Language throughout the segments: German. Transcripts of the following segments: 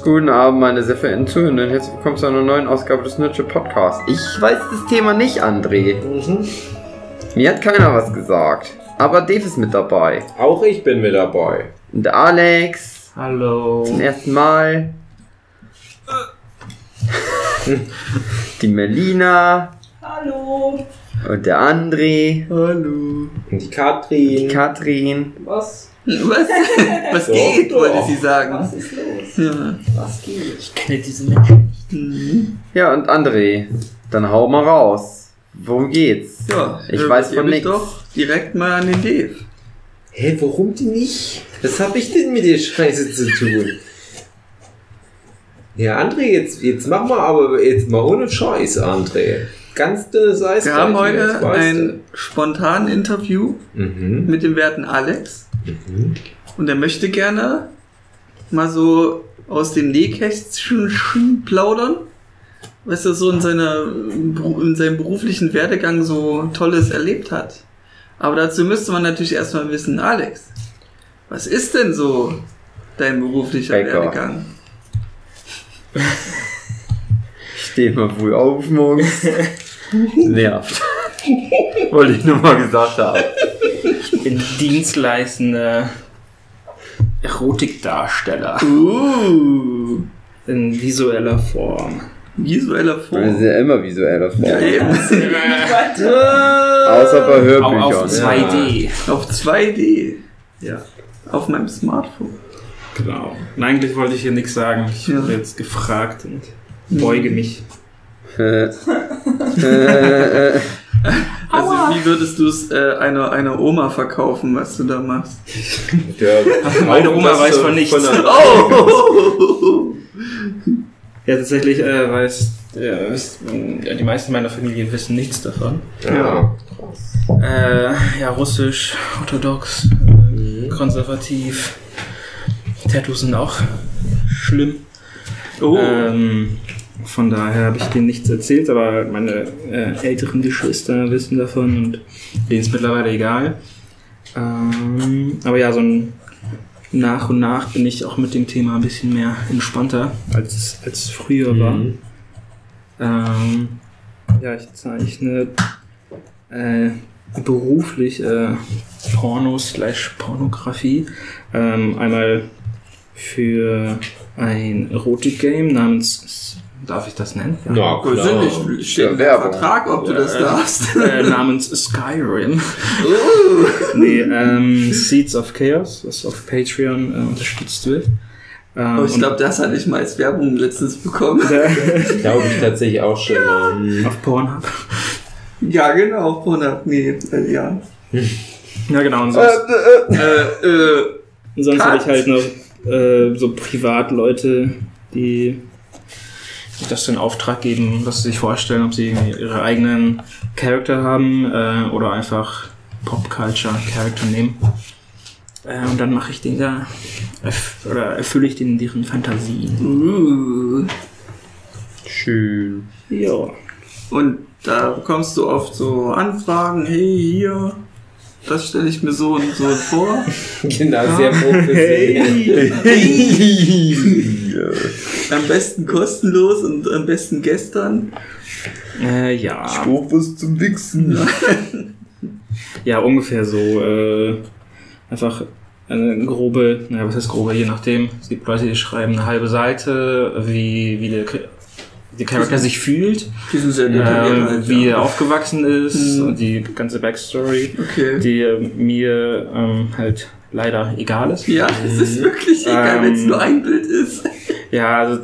Guten Abend, meine sehr verehrten Zuhörenden. Herzlich willkommen zu einer neuen Ausgabe des Nurture Podcasts. Ich weiß das Thema nicht, André. Mhm. Mir hat keiner was gesagt. Aber Dave ist mit dabei. Auch ich bin mit dabei. Und der Alex Hallo. zum ersten Mal. Die Melina Hallo. und der André. Hallo. Und die Katrin. Die Katrin. Was? Was? Was Doch, geht, doch. wollte sie sagen. Was ist los? Ja. Was geht? Ich kenne diese Menschen nicht. Mhm. Ja, und André. Dann hau mal raus. Worum geht's? ja Ich äh, weiß von ich nix. doch direkt mal an den Dave. Hä, warum denn nicht? Was hab ich denn mit der Scheiße zu tun? Ja, André, jetzt, jetzt mach mal aber jetzt mal ohne Scheiß, André. Ganz dünnes Eis. Wir haben heute ein spontan Interview. Mhm. mit dem werten Alex Mhm. und er möchte gerne mal so aus dem Nähkästchen plaudern, was er so in, seiner, in seinem beruflichen Werdegang so Tolles erlebt hat. Aber dazu müsste man natürlich erstmal wissen, Alex, was ist denn so dein beruflicher Bäcker. Werdegang? Ich stehe mal früh auf morgens. Nervt. Wollte ich nur mal gesagt haben. Ich bin dienstleistender Erotikdarsteller Uh, in visueller Form. visueller Das ist Form. ja immer visueller Form. Ja, eben. Außer bei Hörbüchern. auf 2D. Auf 2D. Ja. Auf meinem Smartphone. Genau. Und eigentlich wollte ich hier nichts sagen. Ich Ja. wurde jetzt gefragt und beuge mich. Äh, äh, äh, Also wie würdest du es äh, einer, einer Oma verkaufen, was du da machst? Der, Meine Oma das, weiß äh, von nichts. der- Oh! Ja, tatsächlich äh, weiß, ja, wisst- ja, die meisten meiner Familie wissen nichts davon. Ja. Äh, ja, russisch, orthodox, Mhm. äh, konservativ. Tattoos sind auch schlimm. Oh. Ähm, von daher habe ich denen nichts erzählt, aber meine äh, älteren Geschwister wissen davon und denen ist mittlerweile egal. Ähm, aber ja, so ein nach und nach bin ich auch mit dem Thema ein bisschen mehr entspannter, als es als früher war. Mhm. Ähm, ja, ich zeichne äh, beruflich äh, Porno slash Pornografie. Ähm, einmal für ein Erotik-Game namens, darf ich das nennen? Na klar. Persönlich steht im Werbung. Vertrag, ob du das Äh, darfst. äh, namens Skyrim. nee, ähm, Seeds of Chaos, was auf Patreon äh, unterstützt wird. Ähm, Aber ich glaube, das hatte ich mal als Werbung letztens bekommen. Glaube ich tatsächlich auch schon. mal. auf Pornhub. Ja, genau, Pornhub. Nee, äh, ja. Ja, genau. Und sonst, Äh, äh, Und sonst Cut. habe ich halt noch äh, so Privatleute, die das in Auftrag geben, dass sie sich vorstellen, ob sie ihre eigenen Charakter haben äh, oder einfach Pop-Culture Charakter nehmen. Äh, und dann mache ich den da, erf oder erfülle ich den deren Fantasien. uh. schön. Ja. Und da bekommst du oft so Anfragen, hey, hier, das stelle ich mir so und so vor. Genau, sehr professionell. Am besten kostenlos und am besten gestern. Äh, ja. was zum Wichsen. Ja, ungefähr so. Äh, einfach eine grobe, naja, was heißt grobe, je nachdem. Es gibt Leute, die schreiben eine halbe Seite, wie, wie der, der Charakter sich fühlt, Die sind sehr detailliert ähm, wie ja. er aufgewachsen ist Mhm. und die ganze Backstory, Okay. die äh, mir ähm, halt leider egal ist. Ja, es ist wirklich egal, Ähm, wenn es nur ein Bild ist. Ja, also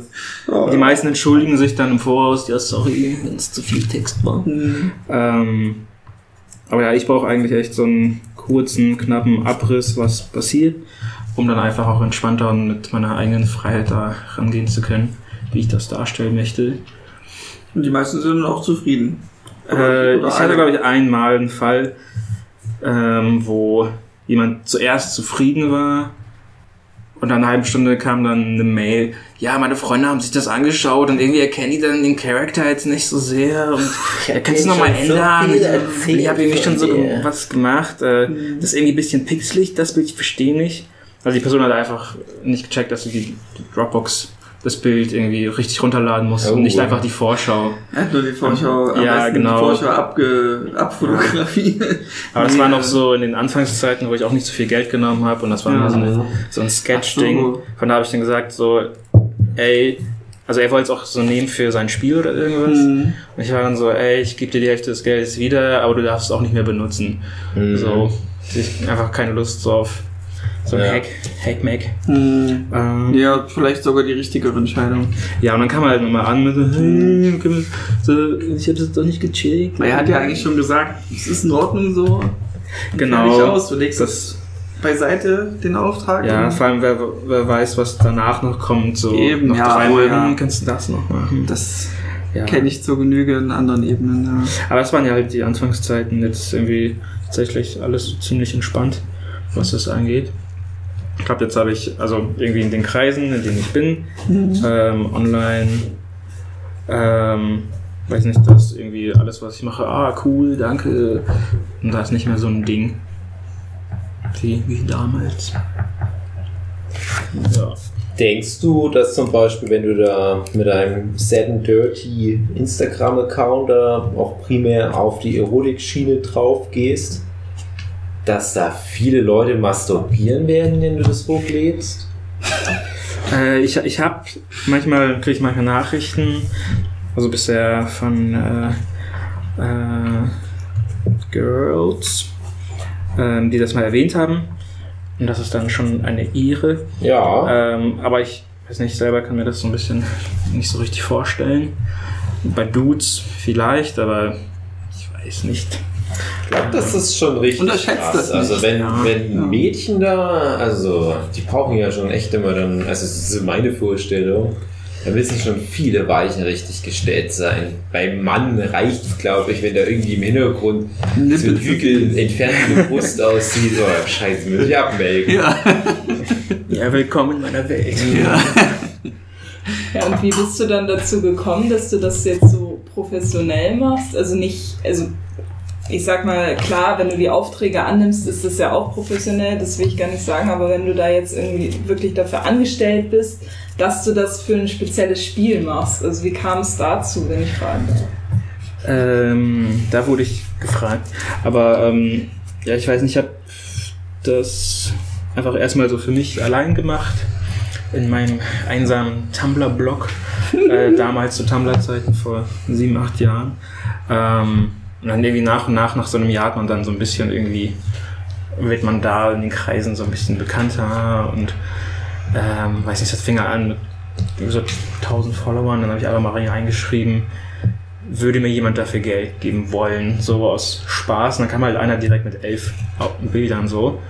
die meisten entschuldigen sich dann im Voraus, ja, sorry, wenn es zu viel Text war. Hm. Ähm, aber ja, ich brauche eigentlich echt so einen kurzen, knappen Abriss, was passiert, um dann einfach auch entspannter und mit meiner eigenen Freiheit da rangehen zu können, wie ich das darstellen möchte. Und die meisten sind dann auch zufrieden. Äh, Oder ich hatte, glaube ich, einmal einen Fall, ähm, wo jemand zuerst zufrieden war und nach einer halben Stunde kam dann eine Mail, ja, meine Freunde haben sich das angeschaut und irgendwie erkennen die dann den Charakter jetzt nicht so sehr und ja, kannst du nochmal ändern? ich ich habe irgendwie schon so was gemacht. Äh, Das ist irgendwie ein bisschen pixelig, das Bild, ich verstehe nicht. Also die Person hat einfach nicht gecheckt, dass sie die die Dropbox das Bild irgendwie richtig runterladen musst Oh. und nicht einfach die Vorschau. Er hat nur die Vorschau, am Ja, genau. die Vorschau abge, abfotografiert. Aber das war Ja. noch so in den Anfangszeiten, wo ich auch nicht so viel Geld genommen habe und das war Ja. so, eine, so ein Sketch-Ding. So. Von da habe ich dann gesagt, so, ey, also er wollte es auch so nehmen für sein Spiel oder irgendwas. Mhm. Und ich war dann so, ey, ich gebe dir die Hälfte des Geldes wieder, aber du darfst es auch nicht mehr benutzen. Mhm. So, ich einfach keine Lust so auf so ein Ja. Hack, Hack-Mac. Mhm. Ähm, Ja, vielleicht sogar die richtigere Entscheidung. ja, und dann kam er halt nochmal an mit so, hey, wir- so, ich habe das doch nicht gecheckt. Weil er hat ja eigentlich schon gesagt, es ist in Ordnung so. Genau. Fertig aus, du legst das beiseite, den Auftrag. ja, und vor allem, wer, wer weiß, was danach noch kommt. So, Eben, noch ja, drei oh, Monate ja. kannst du das noch machen. Das Ja. kenne ich zur Genüge in anderen Ebenen. Ja. Aber es waren ja halt die Anfangszeiten. Jetzt irgendwie tatsächlich alles ziemlich entspannt, was das angeht. Ich glaube, jetzt habe ich, also irgendwie in den Kreisen, in denen ich bin, ähm, online, ähm, weiß nicht, das irgendwie alles, was ich mache, ah, cool, danke. Und da ist nicht mehr so ein Ding. Wie, wie damals. Ja. Denkst du, dass zum Beispiel, wenn du da mit einem Sad and Dirty Instagram-Account da auch primär auf die Erotik-Schiene drauf gehst, dass da viele Leute masturbieren werden, wenn du das hochlädst? Äh, ich ich habe manchmal kriege ich manchmal Nachrichten, also bisher von äh, äh, Girls, ähm, die das mal erwähnt haben. Und das ist dann schon eine Ehre. Ja. Ähm, aber ich weiß nicht, selber kann mir das so ein bisschen nicht so richtig vorstellen. Bei Dudes vielleicht, aber ich weiß nicht. Ich glaube, das ist schon richtig Unterschätzt krass. das also nicht. wenn, Ja. wenn Ja. Mädchen da, also die brauchen ja schon echt immer dann, also das ist so meine Vorstellung, da müssen schon viele Weichen richtig gestellt sein. Beim Mann reicht es, glaube ich, wenn da irgendwie im Hintergrund so ein Nippel. Hügel entfernte Brust aussieht. Oh, scheiße, muss ich abmelden. Ja. Ja, willkommen in meiner Welt. ja. Ja, und wie bist du dann dazu gekommen, dass du das jetzt so professionell machst? Also nicht, also ich sag mal, klar, wenn du die Aufträge annimmst, ist das ja auch professionell, das will ich gar nicht sagen, aber wenn du da jetzt irgendwie wirklich dafür angestellt bist, dass du das für ein spezielles Spiel machst, also wie kam es dazu, wenn ich fragen darf? Ähm, da wurde ich gefragt. Aber ähm, ja, ich weiß nicht, ich habe das einfach erstmal so für mich allein gemacht. In meinem einsamen Tumblr-Blog. äh, damals zu Tumblr-Zeiten vor sieben, acht Jahren. Ähm, und dann irgendwie nach und nach, nach so einem Jahr hat man dann so ein bisschen irgendwie, wird man da in den Kreisen so ein bisschen bekannter und ähm, weiß nicht, das fing an mit so 1000 Followern, dann habe ich einfach mal reingeschrieben, würde mir jemand dafür Geld geben wollen, so aus Spaß. Und dann kam halt einer direkt mit elf Bildern so.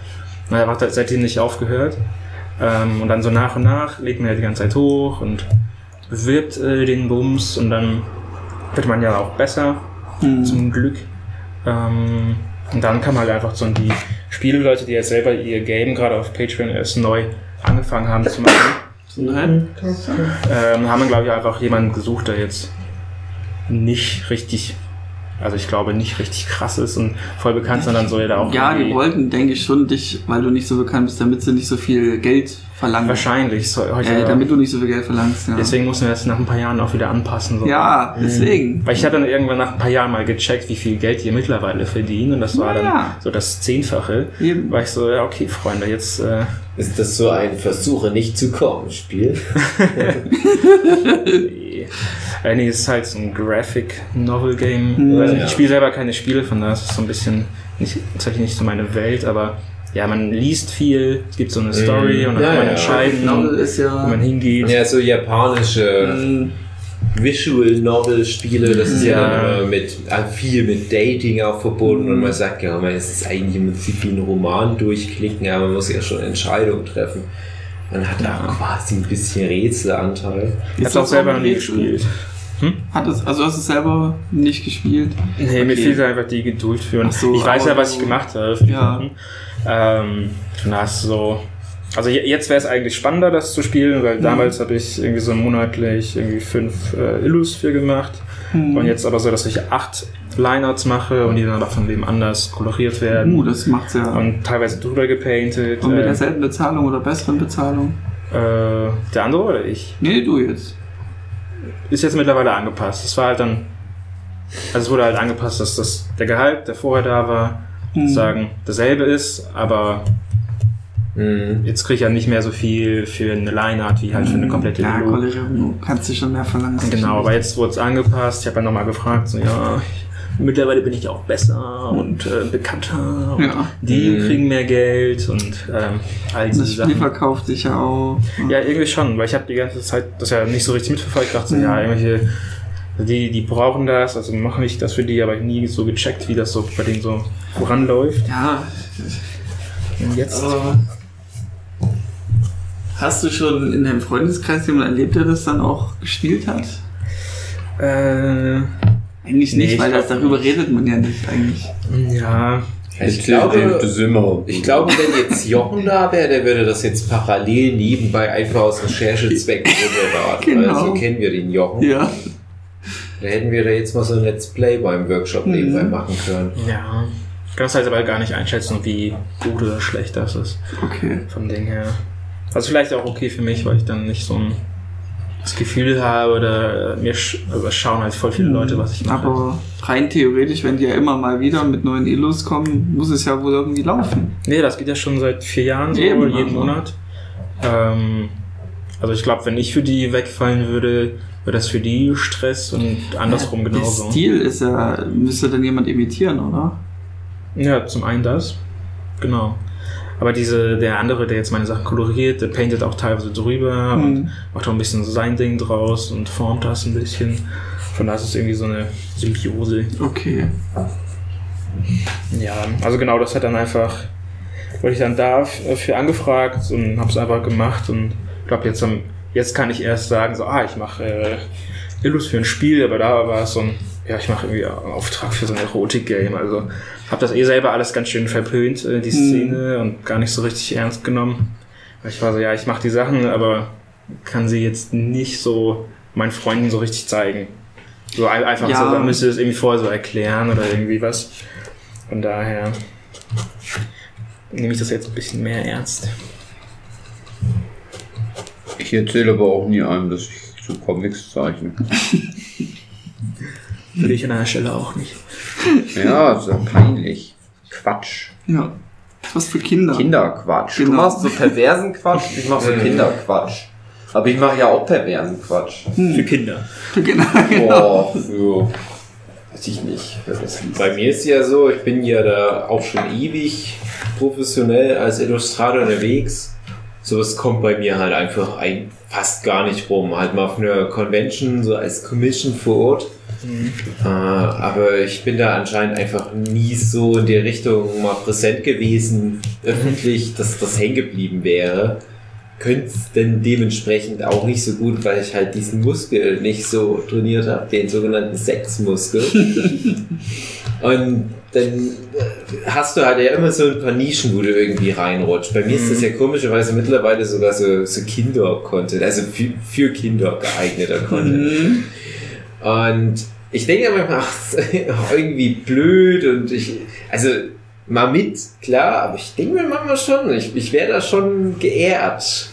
Und er hat seitdem nicht aufgehört. Ähm, und dann so nach und nach legt man ja die ganze Zeit hoch und bewirbt äh, den Bums und dann wird man ja auch besser, Hm. zum Glück. Ähm, und dann kam halt einfach so die Spieleleute, die jetzt selber ihr Game gerade auf Patreon erst neu angefangen haben zu machen, Nein. ähm, haben glaube ich, einfach jemanden gesucht, der jetzt nicht richtig, also ich glaube nicht richtig krass ist und voll bekannt, sondern so ja da auch. Ja, die wollten, denke ich, schon dich, weil du nicht so bekannt bist, damit sie nicht so viel Geld verlangen. Wahrscheinlich. So, heute, Äh, damit du nicht so viel Geld verlangst, ja. deswegen mussten wir das nach ein paar Jahren auch wieder anpassen. So. ja, deswegen. Weil ich habe dann irgendwann nach ein paar Jahren mal gecheckt, wie viel Geld die mittlerweile verdienen und das war dann Ja. so das Zehnfache. Eben. War ich so, ja okay, Freunde, jetzt äh, Ist das so ein Versuche nicht zu kommen Spiel? nee. Äh, nee, es ist halt so ein Graphic Novel Game. Mhm. Also Ja. Ich spiele selber keine Spiele, von daher ist es so ein bisschen nicht, tatsächlich nicht so meine Welt, aber ja, man liest viel, es gibt so eine Story und dann Ja, kann man ja. entscheiden, Novel ist wo ja. man hingeht. Ja, so japanische ähm, Visual Novel Spiele, das ist ja, Ja. mit äh, viel mit Dating auch verbunden und man sagt ja, man, es ist eigentlich im Prinzip wie ein Roman durchklicken, aber man muss ja schon Entscheidungen treffen. Man hat auch quasi ein bisschen Rätselanteil. Ich ist habe auch selber ein nie Rätsel? Gespielt. Hat es, also hast du es selber nicht gespielt? Nee, mir Okay. fehlt einfach die Geduld für. Und so, ich weiß ja, was ich gemacht habe. Ja. Ähm, es so. Also je- jetzt wäre es eigentlich spannender, das zu spielen, Mhm. weil damals habe ich irgendwie so monatlich irgendwie fünf äh, Illus für gemacht. Hm. Und jetzt aber so, dass ich acht Lineouts mache und die dann aber von wem anders koloriert werden. Uh, das macht's ja. Und, und teilweise drüber gepainted. mit äh, derselben Bezahlung oder besseren Bezahlung? Äh, der andere oder ich? Nee, du jetzt. Ist jetzt mittlerweile angepasst. Es war halt dann. Also es wurde halt angepasst, dass das der Gehalt, der vorher da war, Hm. sagen dasselbe ist, aber Mhm. jetzt kriege ich ja nicht mehr so viel für eine Line-Art wie halt für eine komplette Ja, Lilo. Kollegin, du kannst du schon mehr verlangen. Genau, aber jetzt wurde es angepasst. Ich habe ja nochmal gefragt, so ja, mittlerweile bin ich auch besser und äh, bekannter. Und Ja. Die Mhm. kriegen mehr Geld und ähm, all diese Das Spiel Sachen. verkauft sich ja auch. Ja, irgendwie schon, weil ich habe die ganze Zeit das ja nicht so richtig mitverfolgt. Ich dachte Mhm. ja, irgendwelche, die, die brauchen das, also mache ich das für die, aber nie so gecheckt, wie das so bei denen so voranläuft. Ja, Und jetzt. aber hast du schon in deinem Freundeskreis jemanden erlebt, der das dann auch gespielt hat? Äh, Eigentlich Nee, nicht, ich weil das darüber redet man ja nicht eigentlich. ja, Ich glaube, ich glaube, wenn jetzt Jochen da wäre, der würde das jetzt parallel nebenbei einfach aus Recherchezwecken runterladen. Genau. Weil so kennen wir den Jochen. Ja. Da hätten wir da jetzt mal so ein Let's Play beim Workshop Mhm. nebenbei machen können. ja. Ich kann das halt aber gar nicht einschätzen, wie gut oder schlecht das ist. Okay. Vom Ding her. Also vielleicht auch okay für mich, weil ich dann nicht so ein das Gefühl habe oder mir sch also schauen halt voll viele Leute, was ich mache. Aber rein theoretisch, wenn die ja immer mal wieder mit neuen Illus kommen, muss es ja wohl irgendwie laufen. Nee, das geht ja schon seit vier Jahren so, Eben, jeden also. Monat. Ähm, also ich glaube, wenn ich für die wegfallen würde, wäre das für die Stress und andersrum Der genauso. Stil ist ja, müsste dann jemand imitieren, oder? Ja, zum einen das. Genau. Aber diese, der andere, der jetzt meine Sachen koloriert, der paintet auch teilweise drüber und Hm. macht auch ein bisschen so sein Ding draus und formt das ein bisschen. Von daher ist es irgendwie so eine Symbiose. Okay. Ja, also genau, das hat dann einfach, wurde ich dann dafür angefragt und habe es einfach gemacht und ich glaube, jetzt, jetzt kann ich erst sagen, so, ah, ich mache äh, Illus für ein Spiel, aber da war es so ein, ja, ich mache irgendwie einen Auftrag für so ein Erotik-Game, also habe das eh selber alles ganz schön verpönt, äh, die Szene und gar nicht so richtig ernst genommen. Weil ich war so, ja, ich mache die Sachen, aber kann sie jetzt nicht so meinen Freunden so richtig zeigen. So ein- einfach Ja. so, dann müsste es irgendwie vorher so erklären oder irgendwie was. Von daher nehme ich das jetzt ein bisschen mehr ernst. Ich erzähle aber auch nie einem, dass ich so Comics zeichne. Würde ich an einer Stelle auch nicht. Ja, ja peinlich. Quatsch. Ja. Was für Kinder. Kinderquatsch. Du Genau. machst so perversen Quatsch, ich mach so Kinderquatsch. Aber ich mache ja auch perversen Quatsch. Für Kinder. Genau. Boah, für. Weiß ich nicht, das. Bei mir ist ja so, ich bin ja da auch schon ewig professionell als Illustrator unterwegs. Sowas kommt bei mir halt einfach ein, fast gar nicht rum. Halt mal auf einer Convention, so als Commission vor Ort. Äh, aber ich bin da anscheinend einfach nie so in der Richtung mal präsent gewesen, öffentlich, dass das hängen geblieben wäre. Könnte es denn dementsprechend auch nicht so gut, weil ich halt diesen Muskel nicht so trainiert habe, den sogenannten Sexmuskel. Und dann äh, hast du halt ja immer so ein paar Nischen, wo du irgendwie reinrutscht. Bei mir ist das ja komischerweise mittlerweile sogar so, so Kinder-Content, also für, für Kinder geeigneter Content. Mhm. Und ich denke immer, ach, irgendwie blöd und ich, also mal mit, klar, aber ich denke mir manchmal schon, ich, ich wäre da schon geehrt.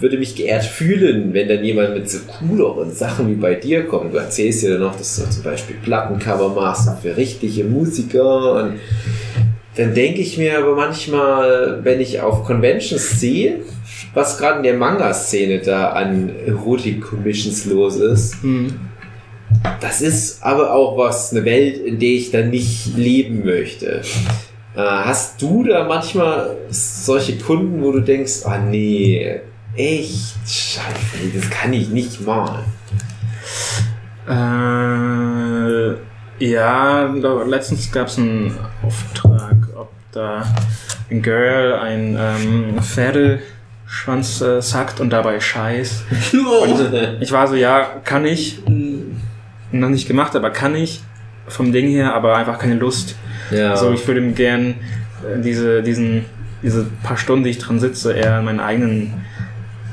Würde mich geehrt fühlen, wenn dann jemand mit so cooleren Sachen wie bei dir kommt. Du erzählst ja dann noch, dass du zum Beispiel Plattencover machst für richtige Musiker und dann denke ich mir aber manchmal, wenn ich auf Conventions sehe, was gerade in der Manga-Szene da an Erotik-Commissions los ist, das ist aber auch was, eine Welt, in der ich dann nicht leben möchte. Äh, hast du da manchmal solche Kunden, wo du denkst, ah nee, echt scheiße, das kann ich nicht malen. Äh, ja, letztens gab es einen Auftrag, ob da ein Girl ein ähm, Pferdeschwanz äh, sackt und dabei scheißt. Und ich war so, ja, kann ich. Noch nicht gemacht, aber kann ich. Vom Ding her, aber einfach keine Lust. ja. Also ich würde gern äh, diese, diesen, diese paar Stunden, die ich dran sitze, eher an meinen eigenen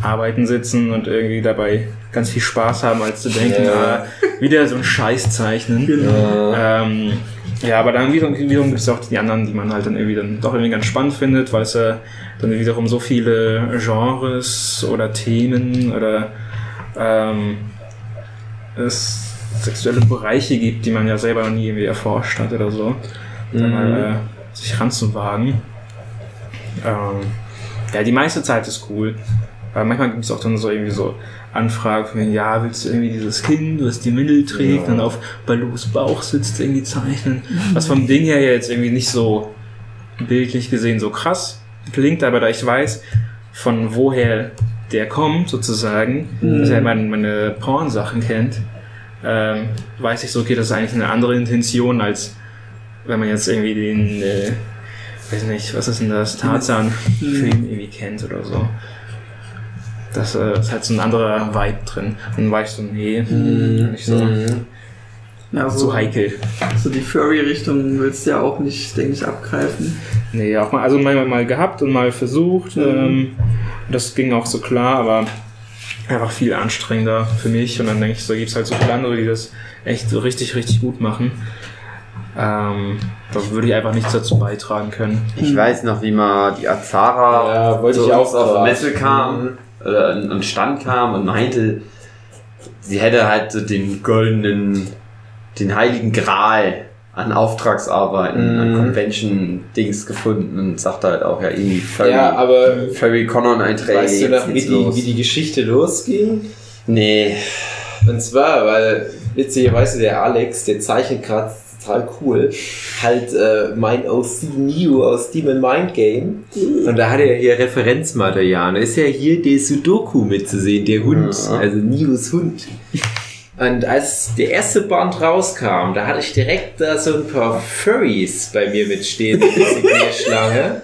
Arbeiten sitzen und irgendwie dabei ganz viel Spaß haben, als zu denken, Ja. ah, wieder so ein Scheiß zeichnen. Ja. Ähm, Ja, aber dann wiederum, wiederum gibt es auch die anderen, die man halt dann irgendwie dann doch irgendwie ganz spannend findet, weil es ja dann wiederum so viele Genres oder Themen oder ähm, es sexuelle Bereiche gibt, die man ja selber noch nie irgendwie erforscht hat oder so. Dann mal äh, sich ranzuwagen. Ähm, ja, die meiste Zeit ist cool. Aber manchmal gibt es auch dann so irgendwie so Anfragen von, ja, willst du irgendwie dieses Kind, was die Windel trägt und auf Balus Bauch sitzt, irgendwie zeichnen? Was vom Ding her jetzt irgendwie nicht so bildlich gesehen so krass klingt, aber da ich weiß, von woher der kommt, sozusagen, dass er meine, meine Porn-Sachen kennt, ähm, weiß ich so, okay, das ist eigentlich eine andere Intention, als wenn man jetzt irgendwie den, äh, weiß nicht, was ist denn das, Tarzan-Film irgendwie kennt oder so. Das äh, ist halt so ein anderer Vibe drin. Und dann war ich so, nee, nicht so, Ja, so heikel. So die Furry-Richtung willst du ja auch nicht, denke ich, abgreifen. Nee, auch mal, also mal, mal gehabt und mal versucht. Ähm, das ging auch so klar, aber einfach viel anstrengender für mich. Und dann denke ich, so gibt es halt so viele andere, die das echt so richtig, richtig gut machen. Ähm, da würde ich einfach nichts dazu beitragen können. Ich weiß noch, wie mal die Azara Ja, wollte zu ich auch uns auf. Messe kam, oder an an den Stand kam und meinte, sie hätte halt so den goldenen, den heiligen Gral an Auftragsarbeiten, an Mhm. Convention-Dings gefunden und sagte halt auch, ja, irgendwie Furry, Ja, aber Furry Conan-Einträge. weißt du noch, wie die, wie die Geschichte losging? Nee, Und zwar, weil witzigerweise der Alex, der zeichnet gerade total cool, halt äh, mein OC Neo aus Demon Mind Game. Und da hat er hier Referenzmaterial. Da ist ja hier der Sudoku mitzusehen, der Hund, Ja. also Neos Hund. Und als der erste Band rauskam, da hatte ich direkt da so ein paar Furries bei mir mitstehen, die Signierschlange.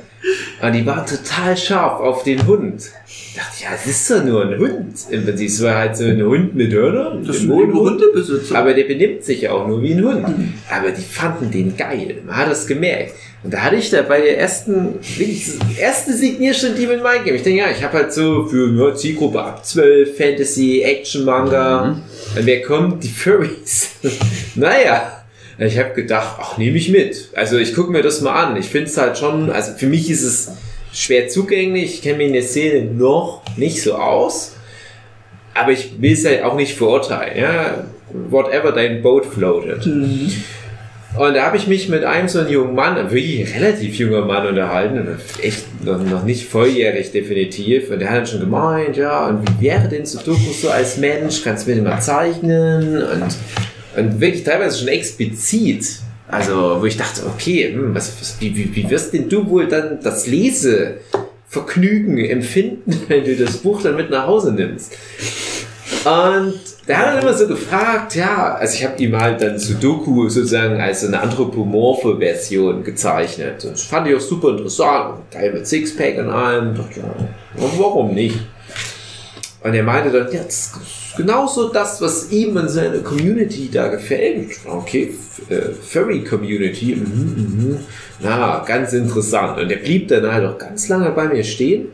Und die waren total scharf auf den Hund. Ich dachte, ja, es ist doch nur ein Hund. Im Prinzip, es war halt so ein Hund mit Hörnern. Das ein liebe Mondhund. Hundebesitzer. Aber der benimmt sich auch nur wie ein Hund. Aber die fanden den geil. Man hat das gemerkt. Und da hatte ich da bei der ersten, erste Signierstunde Demon Mind Game. Ich denke, ja, ich habe halt so für eine Zielgruppe ab 12 Fantasy, Action, Manga. Und wer kommt? Die Furries. naja. Ich habe gedacht, ach, nehme ich mit. Also ich gucke mir das mal an. Ich finde es halt schon, also für mich ist es schwer zugänglich. Ich kenne mich in der Szene noch nicht so aus. Aber ich will es halt auch nicht verurteilen. Ja? Whatever dein Boat floatet. Und da habe ich mich mit einem so einem jungen Mann, wirklich relativ junger Mann unterhalten, echt noch, nicht volljährig definitiv. Und der hat dann schon gemeint, ja, und wie wäre denn Sudoku so als Mensch? Kannst du mir den mal zeichnen? Und, und wirklich teilweise schon explizit. Also, wo ich dachte, okay, hm, was, was, wie, wie, wie wirst denn du wohl dann das Lesevergnügen empfinden, wenn du das Buch dann mit nach Hause nimmst? Und der hat dann immer so gefragt, ja, also ich habe ihm halt dann Sudoku sozusagen als eine anthropomorphe Version gezeichnet. Und das fand ich auch super interessant. Geil mit Sixpack und allem. Dachte, ja, warum nicht? Und er meinte dann, ja, das ist genauso das, was ihm und seiner Community da gefällt. Okay, äh, Furry Community, mhm, mhm. na, ganz interessant. Und er blieb dann halt auch ganz lange bei mir stehen.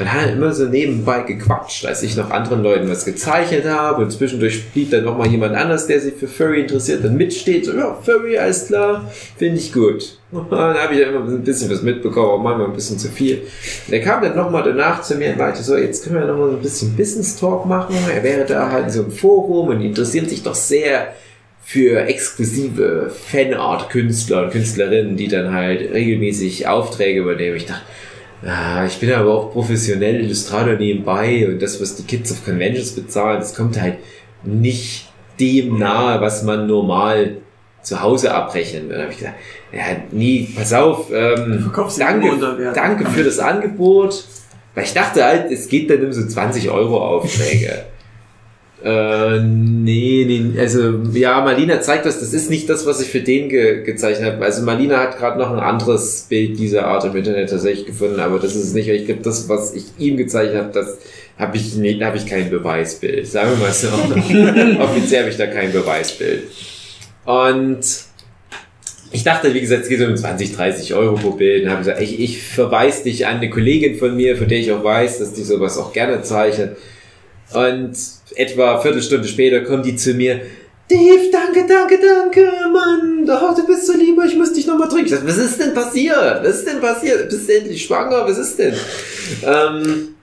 Und hat immer so nebenbei gequatscht, als ich noch anderen Leuten was gezeichnet habe. Und zwischendurch blieb dann noch mal jemand anders, der sich für Furry interessiert, dann mitsteht. So, ja, Furry, alles klar, finde ich gut. Und dann habe ich dann immer ein bisschen was mitbekommen, auch manchmal ein bisschen zu viel. Und er kam dann noch mal danach zu mir und meinte so, jetzt können wir noch mal so ein bisschen Business Talk machen. Er wäre da halt in so einem Forum und interessiert sich doch sehr für exklusive Fanart-Künstler und Künstlerinnen, die dann halt regelmäßig Aufträge übernehmen. Ich dachte, Ah, ich bin aber auch professionell Illustrator nebenbei und das, was die Kids auf Conventions bezahlen, das kommt halt nicht dem nahe, was man normal zu Hause abrechnen würde. Da habe ich gesagt, ja, nee, pass auf, ähm, danke, danke für das Angebot. Weil ich dachte halt, es geht dann um so 20 Euro Aufträge. Äh, nee, nee, also ja, Marlina zeigt das, das ist nicht das, was ich für den ge gezeichnet habe. Also Marlina hat gerade noch ein anderes Bild dieser Art im Internet tatsächlich gefunden, aber das ist nicht. Ich glaube, das, was ich ihm gezeichnet habe, das habe ich nicht, da habe ich kein Beweisbild. Sagen wir mal so. Offiziell habe ich da kein Beweisbild. Und ich dachte, wie gesagt, es geht um 20, 30 Euro pro Bild. Und habe gesagt, ich, ich verweise dich an eine Kollegin von mir, von der ich auch weiß, dass die sowas auch gerne zeichnet. Und etwa Viertelstunde später kommt die zu mir. Dave, danke, danke, danke, Mann. Oh, du bist so lieb, ich muss dich nochmal drücken. Ich sag, was ist denn passiert? Was ist denn passiert? Bist du endlich schwanger? Was ist denn? Ähm,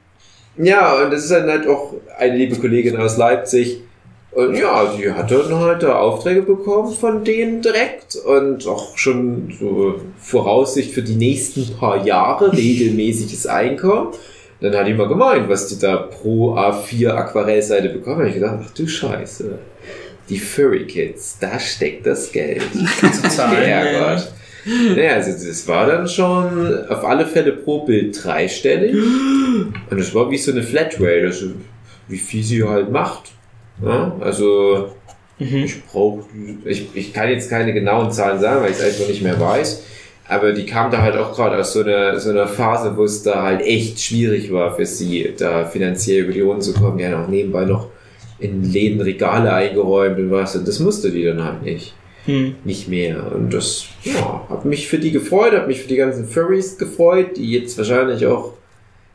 ja, und das ist dann halt auch eine liebe Kollegin aus Leipzig. Und ja, sie hat dann halt Aufträge bekommen von denen direkt und auch schon so Voraussicht für die nächsten paar Jahre regelmäßiges Einkommen. Dann hat die mal gemeint, was die da pro A4 Aquarellseite bekommen. Da hab ich gedacht, ach du Scheiße. Die Furry Kids, da steckt das Geld. Ja, Gott. Naja, also das war dann schon auf alle Fälle pro Bild dreistellig. Und es war wie so eine Flatrate, also wie viel sie halt macht. Ja, also Mhm. ich brauche, ich, ich kann jetzt keine genauen Zahlen sagen, weil ich es einfach nicht mehr weiß. Aber die kam da halt auch gerade aus so einer, so einer Phase, wo es da halt echt schwierig war für sie, da finanziell über die Runden zu kommen. Die haben auch nebenbei noch in Läden Regale eingeräumt und was. Und das musste die dann halt nicht Hm. nicht mehr. Und das, ja, hat mich für die gefreut, hat mich für die ganzen Furries gefreut, die jetzt wahrscheinlich auch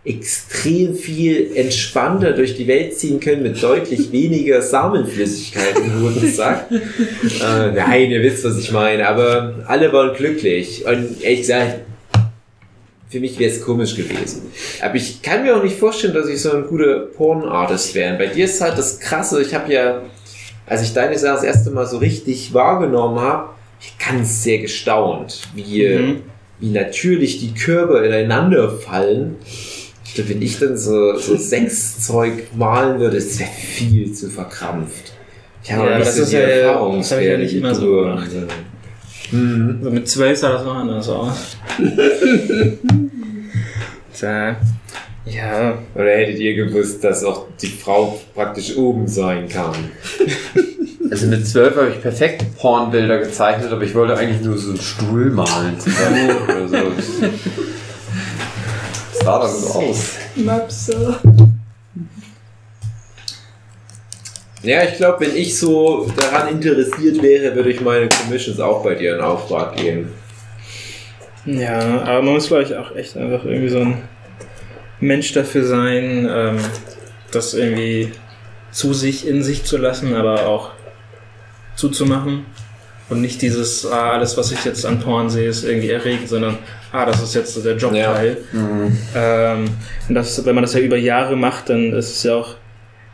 extrem viel entspannter durch die Welt ziehen können mit deutlich weniger Samenflüssigkeit im Hodensack. äh, nein, ihr wisst, was ich meine, aber alle waren glücklich. Und ehrlich gesagt, für mich wäre es komisch gewesen. Aber ich kann mir auch nicht vorstellen, dass ich so ein guter Porn-Artist wäre. Bei dir ist halt das Krasse, ich habe ja als ich deine Sache das erste Mal so richtig wahrgenommen habe, ganz sehr gestaunt, wie, Mhm. wie natürlich die Körper ineinander fallen. Ich glaube, wenn ich dann so, so Sexzeug malen würde, das wäre viel zu verkrampft. Ich habe Ja, nicht das so ist die ja- Erfahrung. das habe ich ja nicht immer so gemacht. Mhm. Also mit zwölf sah das noch anders aus. Tja. Ja, Oder hättet ihr gewusst, dass auch die Frau praktisch oben sein kann? Also mit zwölf habe ich perfekte Pornbilder gezeichnet, aber ich wollte eigentlich nur so einen Stuhl malen oder so. Das sah dann so aus. Möpse. Ja, ich glaube, wenn ich so daran interessiert wäre, würde ich meine Commissions auch bei dir in Auftrag geben. Ja, aber man muss, ich, auch echt einfach irgendwie so ein Mensch dafür sein, ähm, das irgendwie zu sich, in sich zu lassen, aber auch zuzumachen. Und nicht dieses, ah, alles, was ich jetzt an Porn sehe, ist irgendwie erregend, sondern, ah, das ist jetzt so der Jobteil. Ähm, und das, wenn man das ja über Jahre macht, dann ist es ja auch,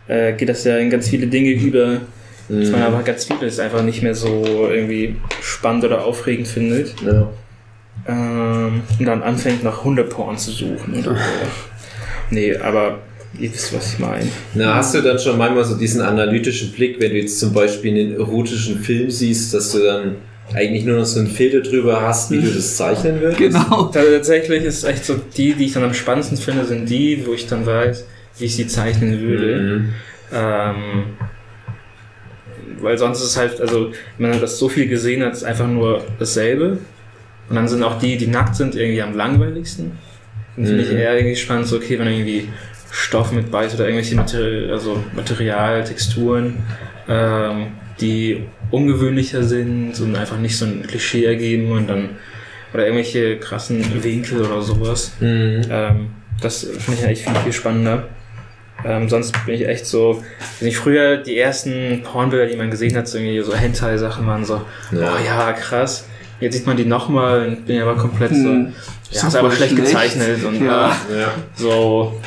äh, geht das ja in ganz viele Dinge über, dass man aber ganz vieles einfach nicht mehr so irgendwie spannend oder aufregend findet. Ja. Ähm, und dann anfängt nach Hundeporn zu suchen. Oder so. Nee, aber ihr wisst, was ich meine. Na, hast du dann schon manchmal so diesen analytischen Blick, wenn du jetzt zum Beispiel einen erotischen Film siehst, dass du dann eigentlich nur noch so einen Filter drüber hast, wie du das zeichnen würdest? Genau. Tatsächlich ist echt so, die, die ich dann am spannendsten finde, sind die, wo ich dann weiß, wie ich sie zeichnen würde. Mhm. Ähm, weil sonst ist es halt, also, wenn man das so viel gesehen hat, ist einfach nur dasselbe. Und dann sind auch die, die nackt sind, irgendwie am langweiligsten. Und finde ich Mhm. eher irgendwie spannend, so, okay, wenn irgendwie Stoff mit bei ist oder irgendwelche Material, also Material, Texturen, ähm, die ungewöhnlicher sind und einfach nicht so ein Klischee ergeben und dann, oder irgendwelche krassen Winkel oder sowas. Mhm. Ähm, das finde ich eigentlich viel, viel spannender. Ähm, sonst bin ich echt so, wenn ich früher die ersten Pornbilder, die man gesehen hat, so irgendwie so Hentai-Sachen waren so, Ja. oh ja, krass. Jetzt sieht man die nochmal und bin aber komplett so, Hm. ja, ist aber schlecht schlecht. gezeichnet und Ja. äh, Ja. so,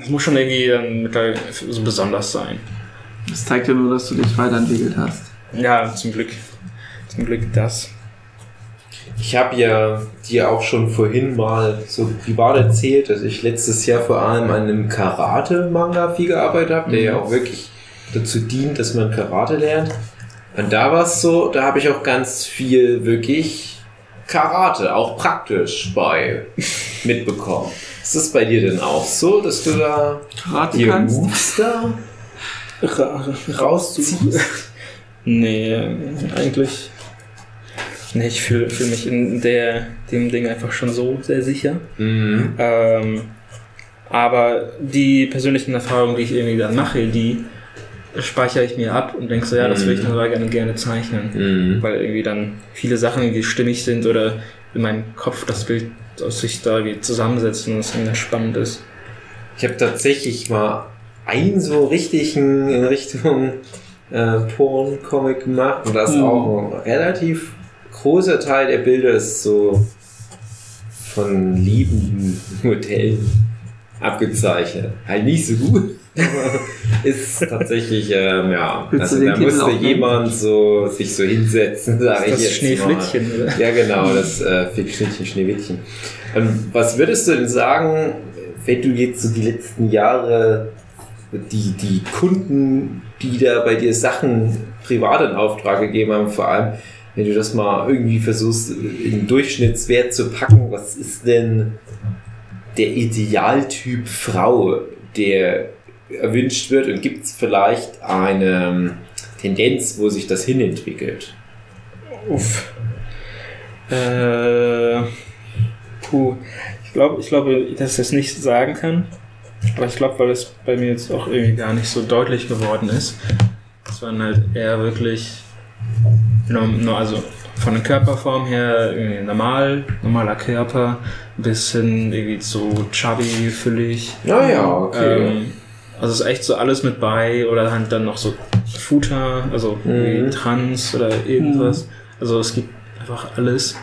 es muss schon irgendwie dann so besonders sein. Das zeigt ja nur, dass du dich weiterentwickelt hast. Ja, zum Glück. Zum Glück das. Ich habe ja dir auch schon vorhin mal so privat erzählt, dass ich letztes Jahr vor allem an einem Karate-Manga viel gearbeitet habe, der ja auch wirklich dazu dient, dass man Karate lernt. Und da war es so, da habe ich auch ganz viel wirklich Karate, auch praktisch bei mitbekommen. Ist das bei dir denn auch so, dass du da Karate kannst. Moves da rausziehst? Nee, eigentlich. Nee, ich fühle fühl mich in der, dem Ding einfach schon so sehr sicher. Mhm. Ähm, aber die persönlichen Erfahrungen, die ich irgendwie dann mache, die speichere ich mir ab und denke so, ja, das will ich dann aber gerne, gerne zeichnen. Mhm. Weil irgendwie dann viele Sachen irgendwie stimmig sind oder in meinem Kopf das Bild aus sich da irgendwie zusammensetzen und es irgendwie spannend ist. Ich habe tatsächlich mal einen so richtigen in Richtung äh, Porn-Comic gemacht und das Mhm. auch ein relativ großer Teil der Bilder ist so von liebenden Modellen abgezeichnet. Halt nicht so gut, aber ist tatsächlich, ähm, ja, Willst also da Titel musste jemand so sich so hinsetzen, sage ich Das jetzt Schneeflittchen, mal. oder? Ja, genau, das äh, Schnittchen, Schneewittchen. Ähm, was würdest du denn sagen, wenn du jetzt so die letzten Jahre die, die Kunden, die da bei dir Sachen privat in Auftrag gegeben haben, vor allem, wenn du das mal irgendwie versuchst, in Durchschnittswert zu packen, was ist denn der Idealtyp Frau, der erwünscht wird und gibt es vielleicht eine ähm, Tendenz, wo sich das hinentwickelt? Uff. Äh, puh. Ich glaube, ich glaube, dass ich das nicht sagen kann. Aber ich glaube, weil es bei mir jetzt auch irgendwie gar nicht so deutlich geworden ist. Sondern halt eher wirklich, no- also von der Körperform her irgendwie normal, normaler Körper, bis hin irgendwie zu chubby, füllig. Naja, okay. Ähm, also es ist echt so alles mit bei oder halt dann noch so Futter, also irgendwie Mhm. Trans oder irgendwas. Also es gibt einfach alles.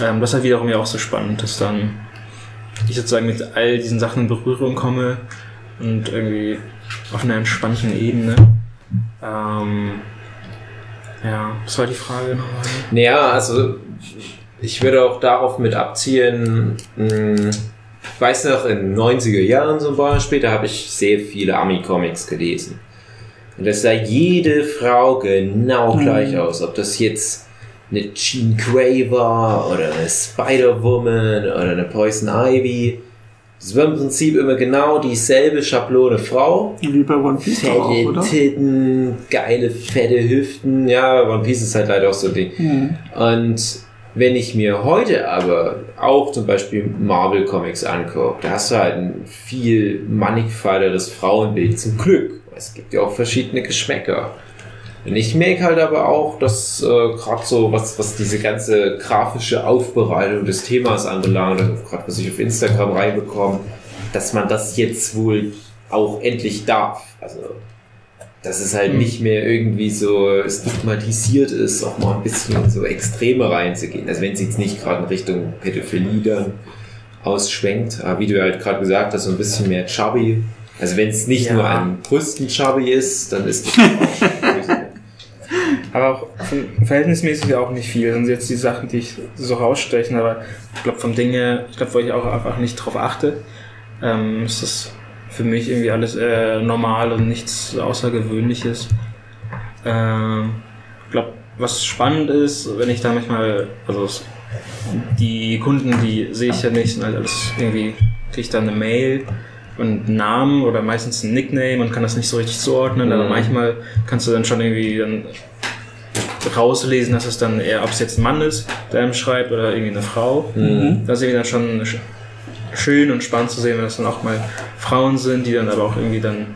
Ähm, das ist halt wiederum ja auch so spannend, dass dann ich sozusagen mit all diesen Sachen in Berührung komme und irgendwie auf einer entspannten Ebene. Ähm, ja, was war die Frage nochmal? Naja, also ich würde auch darauf mit abzielen, mh, ich weiß noch, in den 90er Jahren zum Beispiel, da habe ich sehr viele Ami-Comics gelesen. Und das sah jede Frau genau gleich aus. Ob das jetzt eine Jean Grey war oder eine Spider-Woman oder eine Poison Ivy. Das war im Prinzip immer genau dieselbe Schablone Frau. Wie bei One Piece doch auch, Fette oder? Titten, geile, fette Hüften. Ja, One Piece ist halt leider auch so ein Ding. Hm. Und wenn ich mir heute aber auch zum Beispiel Marvel Comics angucke, da hast du halt ein viel mannigfalteres Frauenbild zum Glück. Es gibt ja auch verschiedene Geschmäcker. Und ich merke halt aber auch, dass äh, gerade so, was, was diese ganze grafische Aufbereitung des Themas anbelangt, gerade was ich auf Instagram reinbekomme, dass man das jetzt wohl auch endlich darf. Also, dass es halt Hm. nicht mehr irgendwie so stigmatisiert ist, auch mal ein bisschen so Extreme reinzugehen. Also wenn es jetzt nicht gerade in Richtung Pädophilie dann ausschwenkt, aber wie du halt gerade gesagt hast, so ein bisschen mehr chubby. Also wenn es nicht Ja. nur an Brüsten chubby ist, dann ist das auch Aber auch verhältnismäßig auch nicht viel. Das sind jetzt die Sachen, die ich so rausstechen, aber ich glaube vom Ding her, ich glaube, wo ich auch einfach nicht drauf achte, ähm, ist das für mich irgendwie alles äh, normal und nichts Außergewöhnliches. Ähm, ich glaube, was spannend ist, wenn ich da manchmal, also die Kunden, die sehe ich ja nicht, sind halt alles irgendwie, kriege ich dann eine Mail und einen Namen oder meistens ein Nickname und kann das nicht so richtig zuordnen, aber Mhm. manchmal kannst du dann schon irgendwie dann rauslesen, dass es dann eher, ob es jetzt ein Mann ist, der einem schreibt oder irgendwie eine Frau. Mhm. Das ist irgendwie dann schon sch- schön und spannend zu sehen, wenn das dann auch mal Frauen sind, die dann aber auch irgendwie dann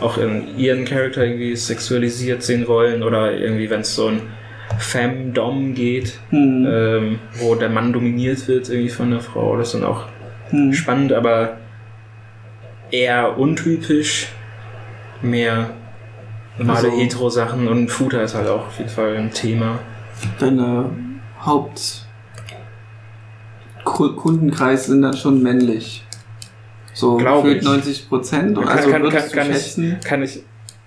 auch in ihren Charakter irgendwie sexualisiert sehen wollen oder irgendwie, wenn es so ein Femdom geht, Hm. ähm, wo der Mann dominiert wird irgendwie von der Frau. Das ist dann auch Hm. spannend, aber eher untypisch, mehr normale Also- Hetero-Sachen und Futter ist halt auch auf jeden Fall ein Thema. Deine Haupt Ku- Kundenkreis sind dann schon männlich. So Glaub gefühlt ich. 90 Prozent. Kann- Also kann- kann- kann ich-? Kann ich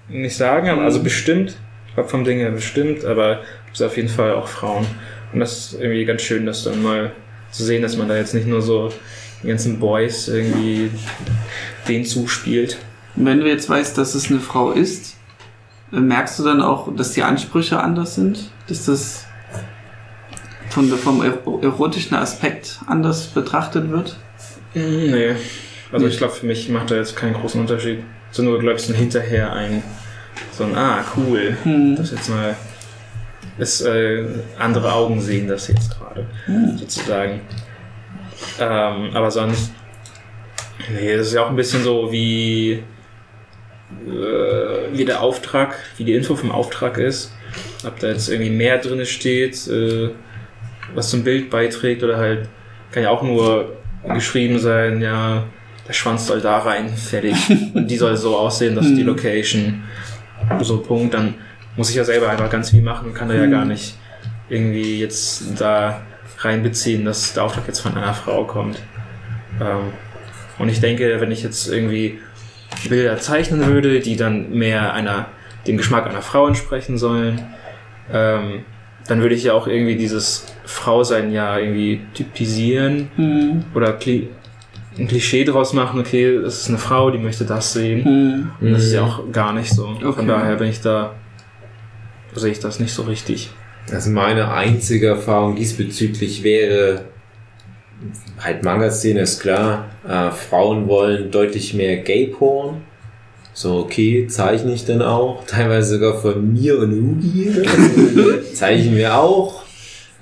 nicht sagen, also Mhm. bestimmt, ich glaube vom Ding her bestimmt, aber gibt es auf jeden Fall auch Frauen. Und das ist irgendwie ganz schön, das dann mal zu sehen, dass man da jetzt nicht nur so die ganzen Boys irgendwie den zuspielt. Wenn du jetzt weißt, dass es eine Frau ist, merkst du dann auch, dass die Ansprüche anders sind? Dass das von, vom ero- erotischen Aspekt anders betrachtet wird? Mm, Nee. Also ich glaube, für mich macht da jetzt keinen großen Unterschied. So nur, glaube ich, so hinterher ein, so ein, ah, cool, Hm. das jetzt mal, ist, äh, andere Augen sehen das jetzt gerade, Hm. sozusagen. Ähm, aber sonst, nee, das ist ja auch ein bisschen so wie, wie der Auftrag, wie die Info vom Auftrag ist. Ob da jetzt irgendwie mehr drin steht, äh, was zum Bild beiträgt oder halt, kann ja auch nur geschrieben sein, ja, der Schwanz soll da rein, fertig. Und die soll so aussehen, dass die Mhm. Location, so Punkt, dann muss ich ja selber einfach ganz viel machen und kann da ja gar nicht irgendwie jetzt da reinbeziehen, dass der Auftrag jetzt von einer Frau kommt. Ähm, und ich denke, wenn ich jetzt irgendwie Bilder zeichnen würde, die dann mehr einer, dem Geschmack einer Frau entsprechen sollen, ähm, dann würde ich ja auch irgendwie dieses Frausein ja irgendwie typisieren Hm. oder Kli ein Klischee draus machen, okay, es ist eine Frau, die möchte das sehen. Hm. Und das ist ja auch gar nicht so. Okay. Von daher bin ich da, sehe ich das nicht so richtig. Also meine einzige Erfahrung diesbezüglich wäre, halt Manga-Szene ist klar, äh, Frauen wollen deutlich mehr Gay-Porn. So, okay, zeichne ich dann auch. Teilweise sogar von mir und Ugi. Zeichnen wir auch.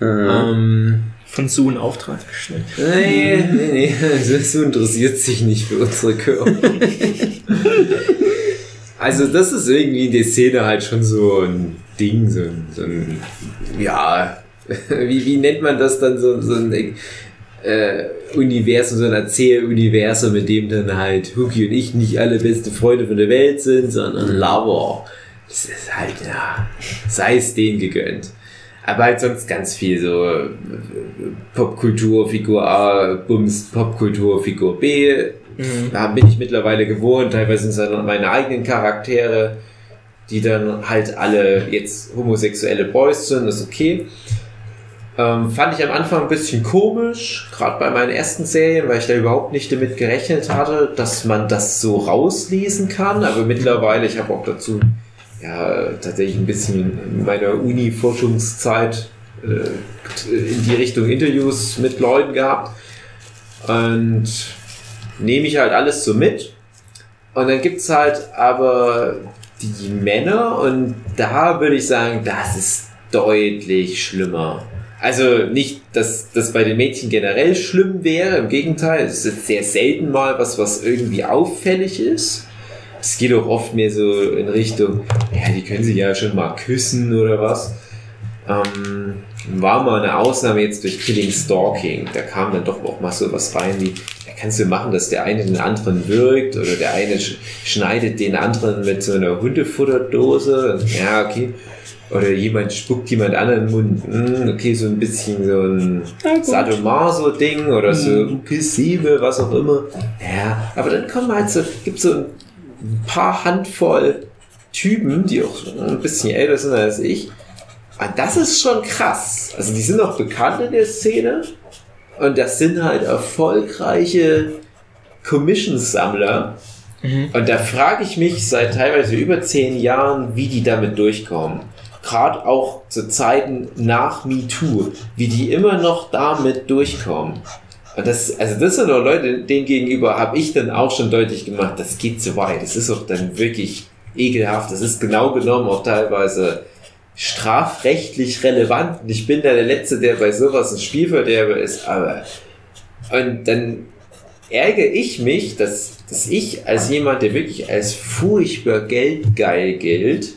Ähm, Von Sue in Auftrag gestellt. nee, nee, nee. So, so interessiert sich nicht für unsere Körper. Also das ist irgendwie in der Szene halt schon so ein Ding, so ein, so ein ja, wie, wie nennt man das dann, so, so ein äh, Universum, so ein Erzähluniversum, mit dem dann halt Huki und ich nicht alle beste Freunde von der Welt sind, sondern Lover. Das ist halt, ja, sei es denen gegönnt. Aber halt sonst ganz viel so äh, Popkultur, Figur A, Bums, Popkultur, Figur B. Da bin ich mittlerweile gewohnt. Teilweise sind es dann meine eigenen Charaktere, die dann halt alle jetzt homosexuelle Boys sind. Das ist okay. Ähm, fand ich am Anfang ein bisschen komisch, gerade bei meinen ersten Serien, weil ich da überhaupt nicht damit gerechnet hatte, dass man das so rauslesen kann. Aber mittlerweile, ich habe auch dazu ja tatsächlich ein bisschen in meiner Uni-Forschungszeit äh, in die Richtung Interviews mit Leuten gehabt. Und nehme ich halt alles so mit. Und dann gibt's halt aber die Männer und da würde ich sagen, das ist deutlich schlimmer. Also nicht, dass das bei den Mädchen generell schlimm wäre, im Gegenteil, es ist sehr selten mal was, was irgendwie auffällig ist. Es geht auch oft mehr so in Richtung, ja, die können sich ja schon mal küssen oder was. Ähm, war mal eine Ausnahme jetzt durch Killing Stalking. Da kam dann doch auch mal so was rein wie, da kannst du machen, dass der eine den anderen wirkt oder der eine sch schneidet den anderen mit so einer Hundefutterdose. Ja, okay. Oder jemand spuckt jemand anderen in den Mund. Hm, okay, so ein bisschen so ein Sadomaso-Ding oder so Kissime, was auch immer. Ja, aber dann kommen halt so, gibt so ein paar Handvoll Typen, die auch ein bisschen älter sind als ich. Und das ist schon krass. Also die sind auch bekannt in der Szene. Und das sind halt erfolgreiche Commissionsammler. Und da frage ich mich seit teilweise über zehn Jahren, wie die damit durchkommen. Gerade auch zu Zeiten nach MeToo, wie die immer noch damit durchkommen. Und das, also das sind auch Leute, denen gegenüber habe ich dann auch schon deutlich gemacht, das geht zu weit. Das ist auch dann wirklich ekelhaft. Das ist genau genommen auch teilweise strafrechtlich relevant. Und ich bin da der Letzte, der bei sowas ein Spielverderber ist, aber und dann ärgere ich mich, dass, dass ich als jemand, der wirklich als furchtbar geldgeil gilt,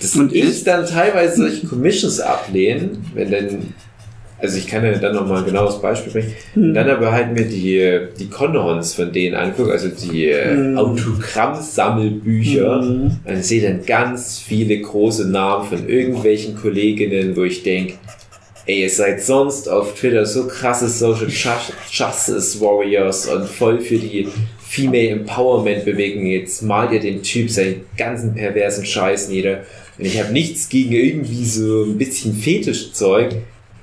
dass Und ich ist? dann teilweise solche Commissions ablehne, wenn dann, also ich kann ja dann nochmal ein genaues Beispiel bringen, und dann aber halt mir die, die Conrons von denen angucke, also die äh, Autogrammsammelbücher, und sehe dann ganz viele große Namen von irgendwelchen Kolleginnen, wo ich denke, ey, ihr seid sonst auf Twitter so krasse Social Ju- Justice Warriors und voll für die Female Empowerment Bewegung. Jetzt malt ihr den Typ seinen ganzen perversen Scheiß nieder. Und ich habe nichts gegen irgendwie so ein bisschen Fetischzeug,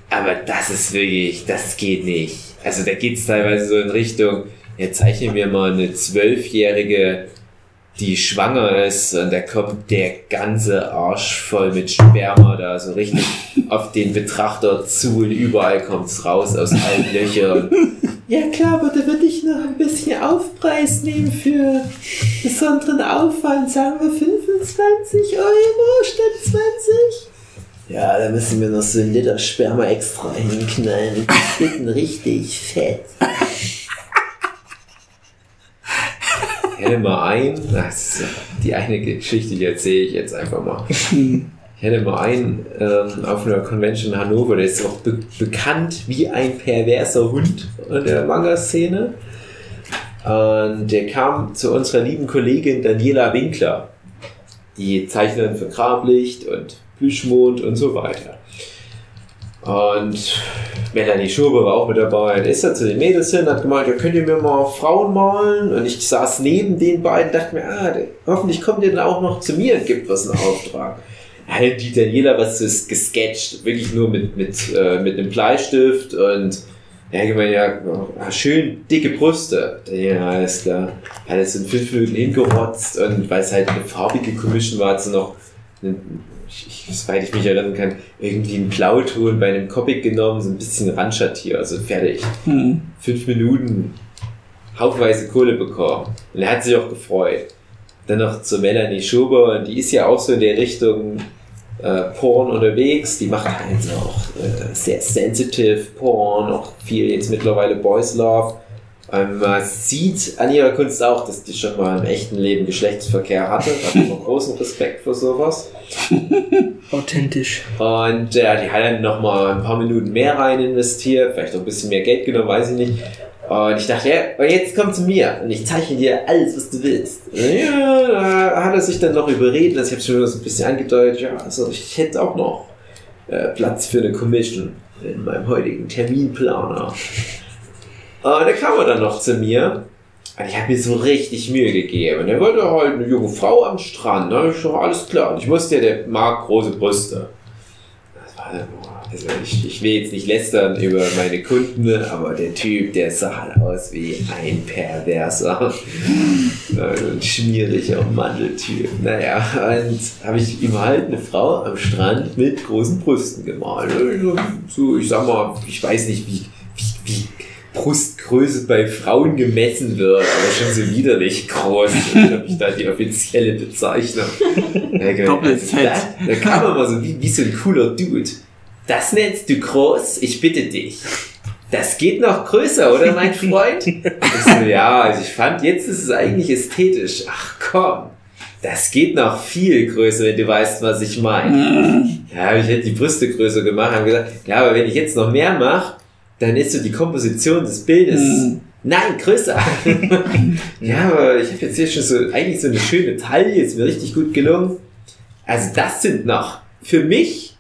aber das ist wirklich, das geht nicht. Also da geht's teilweise so in Richtung, ja, zeichne mir mal eine zwölfjährige die schwanger ist und da kommt der ganze Arsch voll mit Sperma da so richtig auf den Betrachter zu und überall kommt's raus aus allen Löchern. Ja klar, aber da würde ich noch ein bisschen Aufpreis nehmen für besonderen Aufwand, sagen wir 25 Euro statt 20. Ja, da müssen wir noch so ein Liter Sperma extra hinknallen. Das wird ein richtig fett. Hätte mal ein, das ist die eine Geschichte, die erzähle ich jetzt einfach mal. Mal einen ähm, auf einer Convention in Hannover, der ist auch be bekannt wie ein perverser Hund in der Manga-Szene. Und der kam zu unserer lieben Kollegin Daniela Winkler. die Zeichnerin für Grablicht und Plüschmond und so weiter. Und Melanie Schober war auch mit dabei. Und ist dann zu den Mädels hin, hat gemeint, ja, könnt ihr mir mal Frauen malen? Und ich saß neben den beiden, dachte mir, ah, hoffentlich kommt ihr dann auch noch zu mir und gibt was in Auftrag. Hat die Daniela was ges- gesketcht, wirklich nur mit, mit, äh, mit einem Bleistift und ja, ich meine, ja, ah, schön dicke Brüste. Ja, alles klar. Hat es in fünf Minuten hingerotzt und weil es halt eine farbige Commission war, hat sie noch, einen, ich, soweit ich mich erinnern kann, irgendwie einen Blauton bei einem Comic genommen, so ein bisschen Randschattier, also fertig. Hm. Fünf Minuten haufenweise Kohle bekommen. Und er hat sich auch gefreut. Dann noch zu Melanie Schober, und die ist ja auch so in der Richtung äh, Porn unterwegs. Die macht halt auch äh, sehr sensitive Porn, auch viel jetzt mittlerweile Boys Love. Ähm, man sieht an ihrer Kunst auch, dass die schon mal im echten Leben Geschlechtsverkehr hatte. Da habe ich großen Respekt für sowas. Authentisch. Und äh, die hat dann nochmal ein paar Minuten mehr rein investiert, vielleicht auch ein bisschen mehr Geld genommen, weiß ich nicht. Und ich dachte, ja, jetzt komm zu mir und ich zeichne dir alles, was du willst. Ja, da hat er sich dann noch überredet, also ich habe schon so ein bisschen angedeutet, ja, also ich hätte auch noch äh, Platz für eine Commission in meinem heutigen Terminplaner. Und da kam er dann noch zu mir und ich habe mir so richtig Mühe gegeben. Er wollte halt eine junge Frau am Strand. Da ich schon alles klar. Und ich wusste ja, der mag große Brüste. Das war dann, also ich, ich will jetzt nicht lästern über meine Kunden, aber der Typ, der sah halt aus wie ein perverser, äh, ein schmieriger Mandeltyp. Naja, und habe ich ihm halt eine Frau am Strand mit großen Brüsten gemalt. So, ich sag mal, ich weiß nicht, wie, wie, wie Brustgröße bei Frauen gemessen wird, aber schon so widerlich groß. Das habe ich da die offizielle Bezeichnung. Doppel-Z. Da, da kam er mal so wie, wie so ein cooler Dude. Das nennst du groß? Ich bitte dich. Das geht noch größer, oder mein Freund? So, ja, also ich fand, jetzt ist es eigentlich ästhetisch. Ach komm, das geht noch viel größer, wenn du weißt, was ich meine. Ja, ich hätte die Brüste größer gemacht, haben gesagt, ja, aber wenn ich jetzt noch mehr mache, dann ist so die Komposition des Bildes, Mhm. nein, größer. ja, aber ich habe jetzt hier schon so, eigentlich so eine schöne Taille, ist mir richtig gut gelungen. Also das sind noch für mich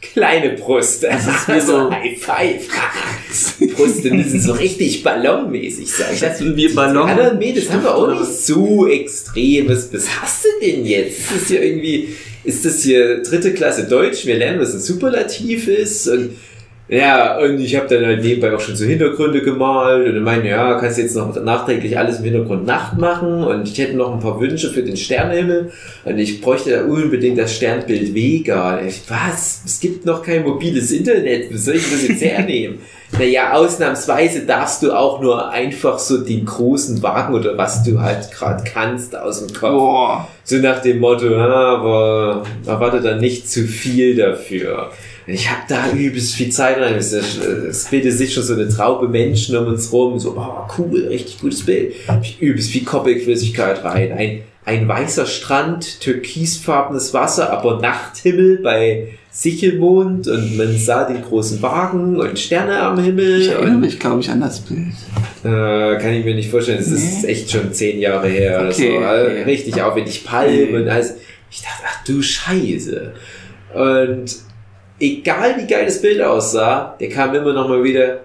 kleine Brüste. Das ist wie so- High Five. Brüste müssen so richtig ballonmäßig sein. Ich Das sind wie Ballon. Die anderen Mädels haben wir auch nicht so extremes. Was hast du denn jetzt? Ist das hier irgendwie, ist das hier dritte Klasse Deutsch? Wir lernen, was ein Superlativ ist. Und ja, und ich habe dann halt nebenbei auch schon so Hintergründe gemalt und meinte, ja, kannst jetzt noch nachträglich alles im Hintergrund Nacht machen und ich hätte noch ein paar Wünsche für den Sternenhimmel und ich bräuchte da unbedingt das Sternbild Vega. Ich, was? Es gibt noch kein mobiles Internet, wie soll ich das jetzt hernehmen? Naja, ausnahmsweise darfst du auch nur einfach so den großen Wagen oder was du halt gerade kannst aus dem Kopf. Boah. So nach dem Motto, ah, aber erwarte dann nicht zu viel dafür. Ich habe da übelst viel Zeit rein. Es es bildet sich schon so eine Traube Menschen um uns rum. So, oh, cool, richtig gutes Bild. Hab ich übelst viel Comic-Flüssigkeit rein. Ein, ein weißer Strand, türkisfarbenes Wasser, aber Nachthimmel bei Sichelmond und man sah den großen Wagen und Sterne am Himmel. Ich erinnere mich, glaube ich, an das Bild. äh, kann ich mir nicht vorstellen. Das ist echt schon zehn Jahre her oder Okay, so. Also okay. Richtig aufwendig Palmen und alles. Ich dachte, ach du Scheiße. Und egal wie geil das Bild aussah, der kam immer noch mal wieder,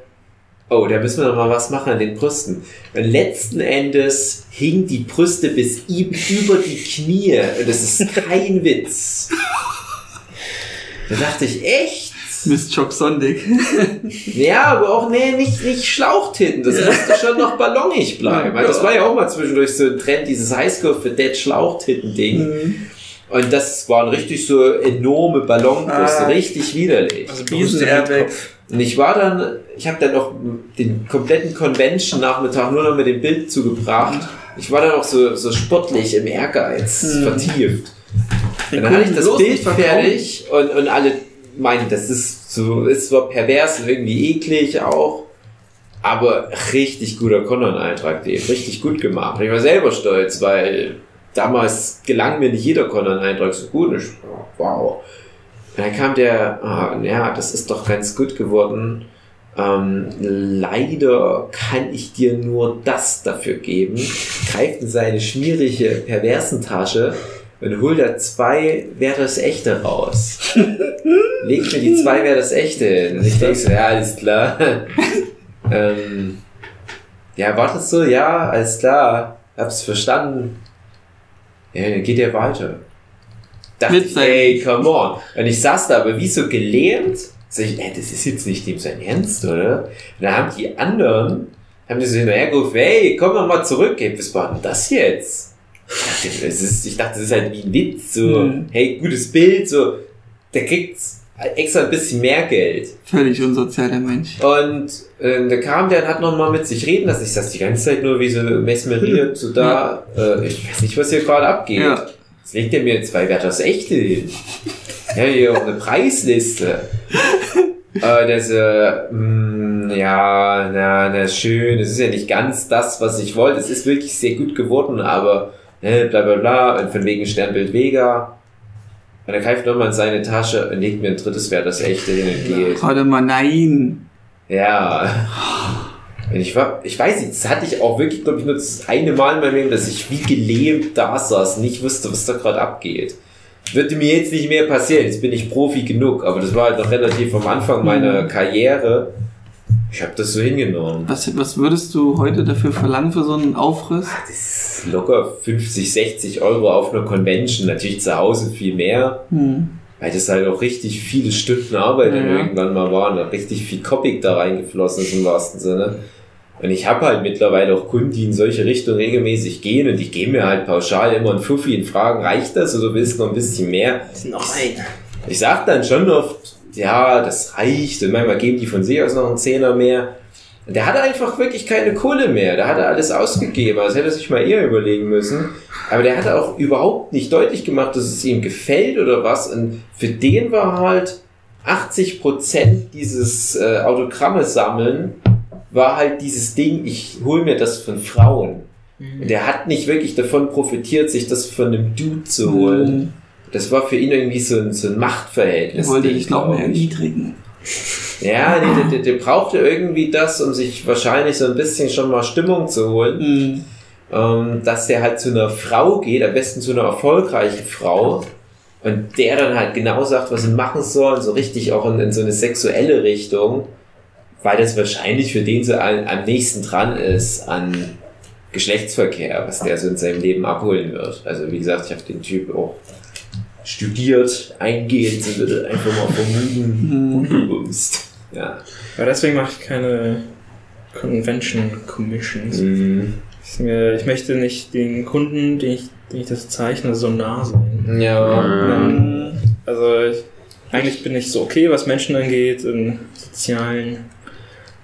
oh, da müssen wir noch mal was machen an den Brüsten. Und letzten Endes hing die Brüste bis ihm über die Knie. Und das ist kein Witz. Da dachte ich, echt? Miss Chock Sondig. Ja, aber auch, nee, nicht, nicht Schlauchtitten. Das musste schon noch ballonig bleiben. Also das war ja auch mal zwischendurch so ein Trend, dieses Highschool für Dead Schlauchtitten-Ding. Und das waren richtig so enorme Ballonbrüste, Ah. richtig widerlich. Also Riesen-Airbag. Und ich war dann, ich habe dann auch den kompletten Convention-Nachmittag nur noch mit dem Bild zugebracht. Ich war dann auch so, so sportlich im Ehrgeiz Hm. vertieft. Und dann hatte ich das Bild fertig und, und alle meinten, das ist so, ist zwar pervers und irgendwie eklig auch, aber richtig guter Conan-Eintrag, den richtig gut gemacht. Ich war selber stolz, weil damals gelang mir nicht jeder Conan-Eintrag so gut. Ich, wow. Und dann kam der, ah, ja, das ist doch ganz gut geworden. Ähm, leider kann ich dir nur das dafür geben. Greift in seine schmierige Perversentasche und hol da zwei Wer das Echte raus. Legt mir die zwei Wer das Echte hin. Und ich denke so, ja, alles klar. ähm, ja, wartest du? Ja, alles klar. Hab's verstanden. Ja, dann geht er weiter. Dachte Mit ich, ey, come on. Und ich saß da aber wie so gelähmt. Sag ich, ey, das ist jetzt nicht dem sein Ernst, oder? Und dann haben die anderen, haben die so hinterhergerufen, hey, komm doch mal zurück. Ey, was war denn das jetzt? Ich dachte, das ist, ich dachte, das ist halt wie ein Witz. So, Mhm. hey, gutes Bild. So, der kriegt extra ein bisschen mehr Geld. Völlig unsozial, der Mensch. Und äh, da kam der und hat nochmal mit sich reden lassen. Ich saß die ganze Zeit nur wie so mesmeriert, so da. Äh, ich weiß nicht, was hier gerade abgeht. Ja. Jetzt legt er mir zwei Wert das Echte hin. Ja, hier auch eine Preisliste. äh, das, äh, mh, ja, na, na, schön. Es ist ja nicht ganz das, was ich wollte. Es ist wirklich sehr gut geworden, aber, ne, bla, bla, bla. Und von wegen Sternbild Vega. Und er greift nochmal in seine Tasche und legt mir ein drittes Wert das Echte hin und geht. Warte mal, nein. Ja. Und ich war, ich weiß nicht, das hatte ich auch wirklich, glaube ich, nur das eine Mal in meinem Leben, dass ich wie gelähmt da saß, nicht wusste, was da gerade abgeht. Würde mir jetzt nicht mehr passieren, jetzt bin ich Profi genug, aber das war halt noch relativ am Anfang meiner Karriere. Ich habe das so hingenommen. Was, was würdest du heute dafür verlangen für so einen Aufriss? Das ist locker 50, 60 Euro auf einer Convention, natürlich zu Hause viel mehr. Hm. Weil das halt auch richtig viele Stunden Arbeit Ja. irgendwann mal waren, richtig viel Copy da reingeflossen ist im wahrsten Sinne. Und ich habe halt mittlerweile auch Kunden, die in solche Richtungen regelmäßig gehen und die geben mir halt pauschal immer ein Fuffi und fragen, reicht das oder willst du noch ein bisschen mehr? Noch ein. Ich sag dann schon oft, ja, das reicht und manchmal geben die von sich aus noch einen Zehner mehr. Der hatte einfach wirklich keine Kohle mehr. Der hatte alles ausgegeben. Also hätte er sich mal eher überlegen müssen. Aber der hatte auch überhaupt nicht deutlich gemacht, dass es ihm gefällt oder was. Und für den war halt 80% dieses äh, Autogramme sammeln, war halt dieses Ding, ich hol mir das von Frauen. Und der hat nicht wirklich davon profitiert, sich das von einem Dude zu holen. Hm. Das war für ihn irgendwie so ein, so ein Er Machtverhältnis. wollte Ding, dich noch mehr erniedrigen. Ja, nee, der, der, der brauchte irgendwie das, um sich wahrscheinlich so ein bisschen schon mal Stimmung zu holen. Hm. Ähm, dass der halt zu einer Frau geht, am besten zu einer erfolgreichen Frau. Und der dann halt genau sagt, was sie machen sollen, so richtig auch in, in so eine sexuelle Richtung. Weil das wahrscheinlich für den so an, am nächsten dran ist an Geschlechtsverkehr, was der so in seinem Leben abholen wird. Also wie gesagt, ich habe den Typ auch studiert, eingehend, und würde einfach mal vermuten, Hm. unbewusst. Ja. Ja, deswegen mache ich keine Convention Commissions. Mhm. Ich, mir, ich möchte nicht den Kunden, den ich, den ich das zeichne, so nah sein. Ja. Ähm, Also ich, eigentlich bin ich so okay, was Menschen angeht, in sozialen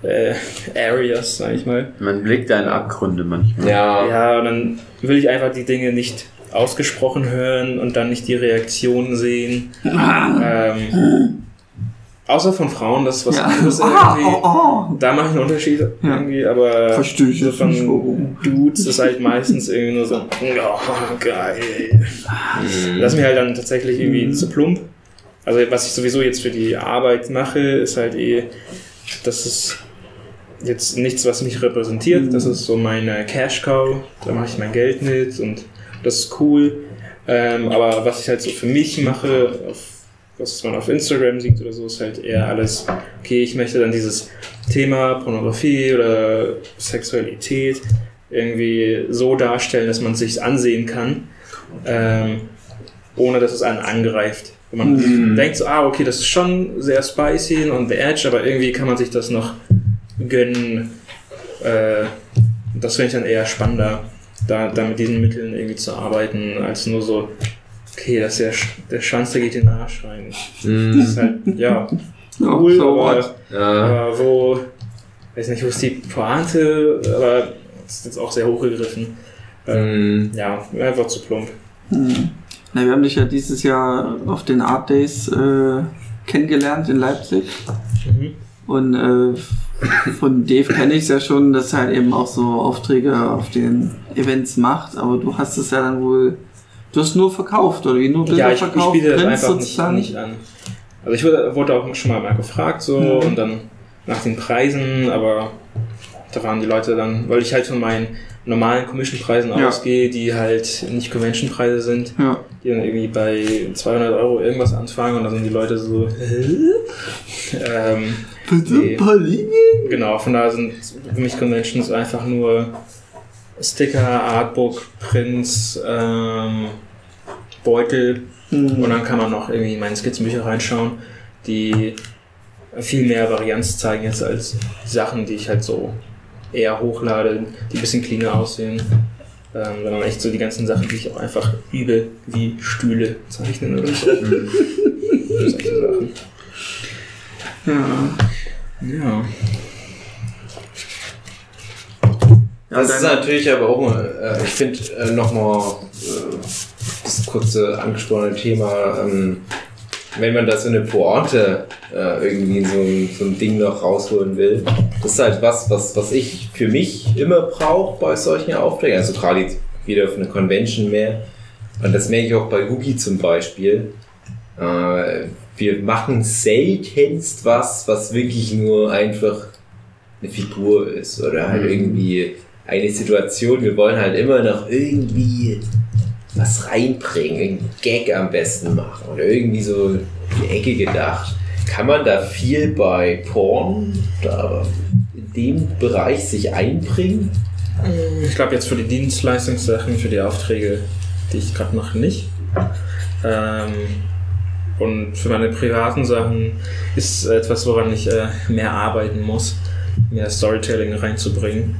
äh, Areas, sag ich mal. Man blickt da in Abgründe manchmal. Ja. Ja, und dann will ich einfach die Dinge nicht ausgesprochen hören und dann nicht die Reaktionen sehen. Ähm, außer von Frauen, das ist was Ja. anderes Ah, irgendwie. oh, oh. Da mache ich einen Unterschied Ja. irgendwie, aber Verstehe ich so jetzt nicht, von warum. Dudes ist halt meistens irgendwie nur so, oh, geil. Mhm. Das ist mir halt dann tatsächlich irgendwie zu plump. Also was ich sowieso jetzt für die Arbeit mache, ist halt eh, das ist jetzt nichts, was mich repräsentiert. Das ist so meine Cash Cow. Da mache ich mein Geld mit und das ist cool. Ähm, aber was ich halt so für mich mache, auf, was man auf Instagram sieht oder so, ist halt eher alles, okay, ich möchte dann dieses Thema Pornografie oder Sexualität irgendwie so darstellen, dass man es sich ansehen kann, ähm, ohne dass es einen angreift. Wenn man Mhm. denkt so, ah, okay, das ist schon sehr spicy und the edge, aber irgendwie kann man sich das noch gönnen. Äh, das finde ich dann eher spannender, da, da mit diesen Mitteln irgendwie zu arbeiten, als nur so, okay, das ist der, Sch- der Schwanz, der geht in den Arsch rein. Das Mhm. ist halt, ja, cool, so aber? Ja. aber wo, weiß nicht, wo ist die Pointe, aber das ist jetzt auch sehr hochgegriffen. Ähm, Mhm. ja, einfach zu plump. Hm. Na, wir haben dich ja dieses Jahr auf den Art Days äh, kennengelernt in Leipzig. Mhm. Und äh, von Dave kenne ich es ja schon, dass er halt eben auch so Aufträge auf den Events macht. Aber du hast es ja dann wohl. Du hast nur verkauft, oder wie? Nur Bilder Ja, ich, ich verkauft, biete das einfach nicht, sozusagen? nicht an. Also ich wurde, wurde auch schon mal, mal gefragt so Mhm. und dann nach den Preisen, aber da waren die Leute dann, weil ich halt von meinen normalen Commission-Preisen Ja. ausgehe, die halt nicht Convention-Preise sind, Ja. Die dann irgendwie bei 200 Euro irgendwas anfangen und dann sind die Leute so, hä? Ähm, nee. Genau, von daher sind für mich Conventions einfach nur Sticker, Artbook, Prints, ähm, Beutel und dann kann man noch irgendwie in meine Skizzenbücher reinschauen, die viel mehr Varianz zeigen jetzt als Sachen, die ich halt so eher hochlade, die ein bisschen cleaner aussehen. Ähm, sondern echt so die ganzen Sachen, die ich auch einfach übe, wie Stühle zeichnen oder so. Solche Sachen. Ja. Ja. Das ist natürlich aber auch, äh, ich finde äh, nochmal äh, das kurze angesprochene Thema, ähm, wenn man da so eine Pointe äh, irgendwie so ein, so ein Ding noch rausholen will, das ist halt was, was, was ich für mich immer brauche bei solchen Aufträgen, also gerade jetzt wieder auf eine Convention mehr. Und das merke ich auch bei Hugi zum Beispiel. Äh, wir machen seltenst was, was wirklich nur einfach eine Figur ist oder halt irgendwie eine Situation. Wir wollen halt immer noch irgendwie was reinbringen, irgendeinen Gag am besten machen oder irgendwie so in die Ecke gedacht. Kann man da viel bei Porn in dem Bereich sich einbringen? Ich glaube jetzt für die Dienstleistungssachen, für die Aufträge, die ich gerade mache, nicht. Ähm, und für meine privaten Sachen ist etwas, woran ich äh, mehr arbeiten muss, mehr Storytelling reinzubringen.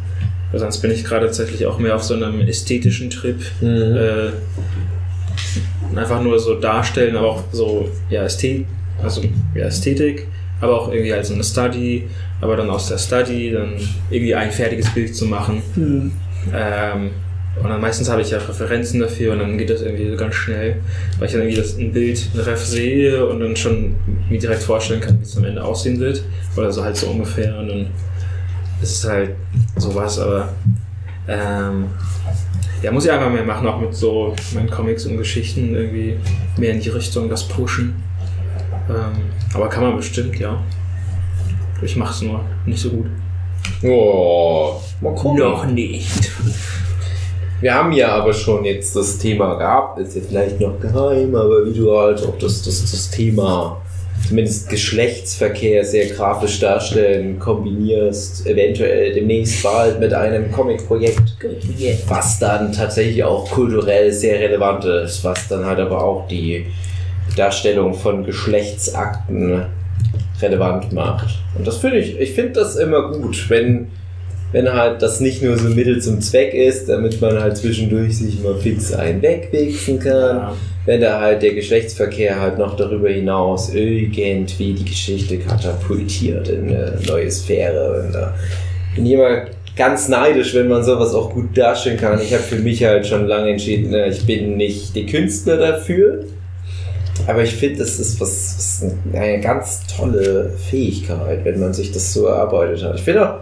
Sonst bin ich gerade tatsächlich auch mehr auf so einem ästhetischen Trip. Äh, einfach nur so darstellen, aber auch so ja, Ästhet also, ja, Ästhetik, aber auch irgendwie als eine Study, aber dann aus der Study dann irgendwie ein fertiges Bild zu machen. Ähm, und dann meistens habe ich ja Referenzen dafür und dann geht das irgendwie ganz schnell, weil ich dann irgendwie das ein Bild, ein Ref sehe und dann schon mir direkt vorstellen kann, wie es am Ende aussehen wird. Oder so halt so ungefähr. Und dann ist es halt sowas, aber ähm, ja, muss ich einfach mehr machen, auch mit so meinen Comics und Geschichten irgendwie mehr in die Richtung das pushen. Ähm, aber kann man bestimmt, ja. Ich mache es nur nicht so gut. Oh, mal gucken. Noch nicht. Wir haben ja aber schon jetzt das Thema gehabt, ist jetzt vielleicht noch geheim, aber wie du halt auch das, das, das Thema zumindest Geschlechtsverkehr sehr grafisch darstellen, kombinierst, eventuell demnächst bald mit einem Comic-Projekt, was dann tatsächlich auch kulturell sehr relevant ist, was dann halt aber auch die Darstellung von Geschlechtsakten relevant macht. Und das finde ich, ich finde das immer gut, wenn, wenn halt das nicht nur so ein Mittel zum Zweck ist, damit man halt zwischendurch sich mal fix einen wegwichsen kann, Ja. wenn da halt der Geschlechtsverkehr halt noch darüber hinaus irgendwie die Geschichte katapultiert in eine neue Sphäre. Und da bin ich immer ganz neidisch, wenn man sowas auch gut darstellen kann. Ich habe für mich halt schon lange entschieden, ne, ich bin nicht der Künstler dafür. Aber ich finde, das ist was, was eine ganz tolle Fähigkeit, wenn man sich das so erarbeitet hat. Ich finde auch,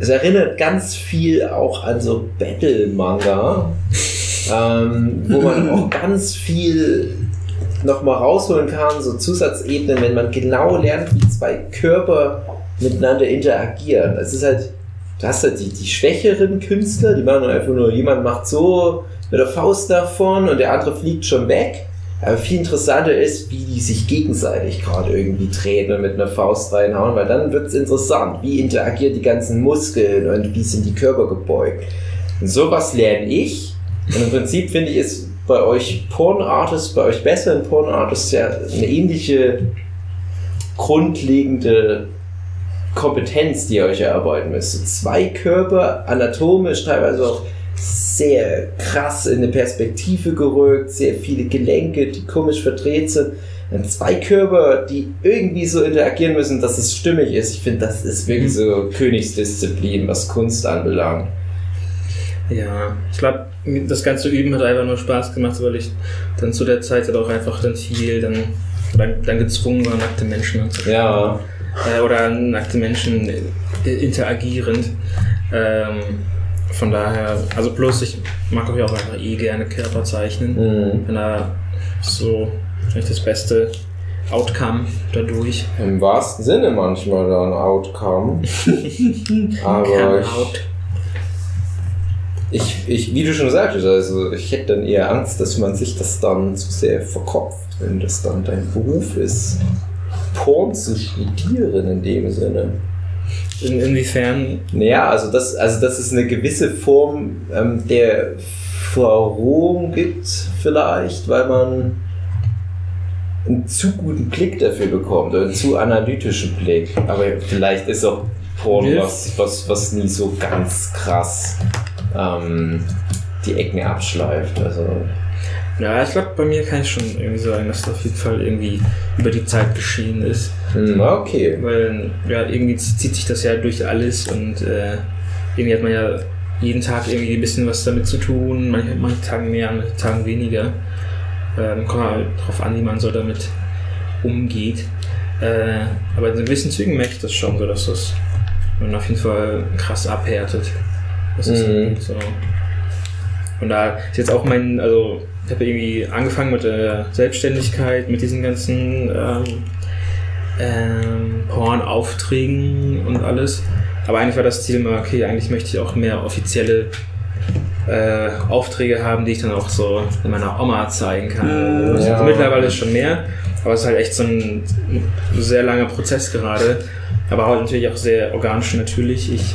es erinnert ganz viel auch an so Battle-Manga, ähm, wo man auch ganz viel nochmal rausholen kann, so Zusatzebenen, wenn man genau lernt, wie zwei Körper miteinander interagieren. Es ist halt, du hast halt die, die schwächeren Künstler, die machen einfach nur, jemand macht so mit der Faust davon und der andere fliegt schon weg. Aber viel interessanter ist, wie die sich gegenseitig gerade irgendwie treten und mit einer Faust reinhauen, weil dann wird es interessant. Wie interagieren die ganzen Muskeln und wie sind die Körper gebeugt? Und sowas lerne ich. Und im Prinzip finde ich es bei euch Porn-Artists, bei euch besseren Porn-Artists ja eine ähnliche grundlegende Kompetenz, die ihr euch erarbeiten müsst. Zwei Körper, anatomisch teilweise auch sehr krass in eine Perspektive gerückt, sehr viele Gelenke, die komisch verdreht sind. Dann zwei Körper, die irgendwie so interagieren müssen, dass es stimmig ist. Ich finde, das ist wirklich so Königsdisziplin, was Kunst anbelangt. Ja, ich glaube, das ganze Üben hat einfach nur Spaß gemacht, weil ich dann zu der Zeit halt auch einfach dann viel dann, dann, dann gezwungen war, nackte Menschen anzuschauen. Ja, Äh, oder nackte Menschen äh, interagierend. Ähm, von daher, also bloß ich mag auch ja auch einfach eh gerne Körper zeichnen. Mhm. Wenn er so vielleicht das beste Outcome dadurch. im wahrsten Sinne manchmal dann Outcome. Aber out. Ich, ich, wie du schon sagtest, also ich hätte dann eher Angst, dass man sich das dann zu sehr verkopft, wenn das dann dein Beruf ist, Porn zu studieren in dem Sinne. In, inwiefern Naja, also das, also dass es eine gewisse Form ähm, der Verrohung gibt, vielleicht, weil man einen zu guten Blick dafür bekommt oder einen zu analytischen Blick. Aber vielleicht ist auch Porn was, was, was nie so ganz krass ähm, die Ecken abschleift. Also, Ja, ich glaube, bei mir kann ich schon irgendwie sagen, dass das auf jeden Fall irgendwie über die Zeit geschehen ist. Hm, okay. Weil ja, irgendwie zieht sich das ja durch alles und äh, irgendwie hat man ja jeden Tag irgendwie ein bisschen was damit zu tun, manche, manche Tagen mehr, manche Tagen weniger. Ähm, kommt halt drauf an, wie man so damit umgeht. Äh, aber in gewissen Zügen merke ich das schon so, dass das man auf jeden Fall krass abhärtet. Das ist Mhm. gut so. Und da ist jetzt auch mein, also ich habe irgendwie angefangen mit der Selbstständigkeit, mit diesen ganzen ähm, ähm, Porn-Aufträgen und alles. Aber eigentlich war das Ziel immer, okay, eigentlich möchte ich auch mehr offizielle äh, Aufträge haben, die ich dann auch so meiner Oma zeigen kann. Mm, Also ja. Mittlerweile ist schon mehr, aber es ist halt echt so ein sehr langer Prozess gerade. Aber halt natürlich auch sehr organisch natürlich. Ich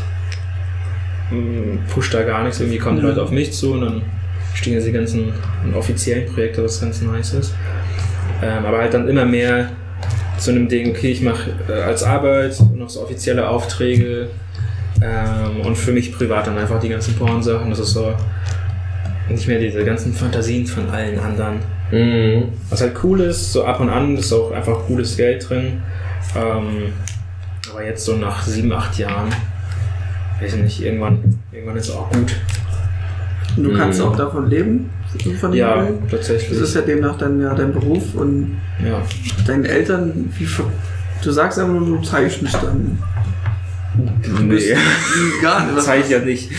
mm, push da gar nichts, irgendwie kommen die Ja. Leute auf mich zu und dann stehen jetzt die ganzen offiziellen Projekte, was ganz nice ist. Ähm, aber halt dann immer mehr zu einem Ding, okay, ich mache äh, als Arbeit noch so offizielle Aufträge ähm, und für mich privat dann einfach die ganzen Porn-Sachen. Das ist so nicht mehr diese ganzen Fantasien von allen anderen. Mhm. Was halt cool ist, so ab und an ist auch einfach cooles Geld drin. Ähm, aber jetzt so nach sieben, acht Jahren, weiß ich nicht, irgendwann, irgendwann ist auch gut. Und du kannst Mhm. auch davon leben, von Ja, Geld. tatsächlich. Das ist ja demnach dann ja dein Beruf und ja. deinen Eltern, wie ver du sagst einfach nur, du zeichnest dann. Nee. gar nicht. Das zeige ich ja nicht.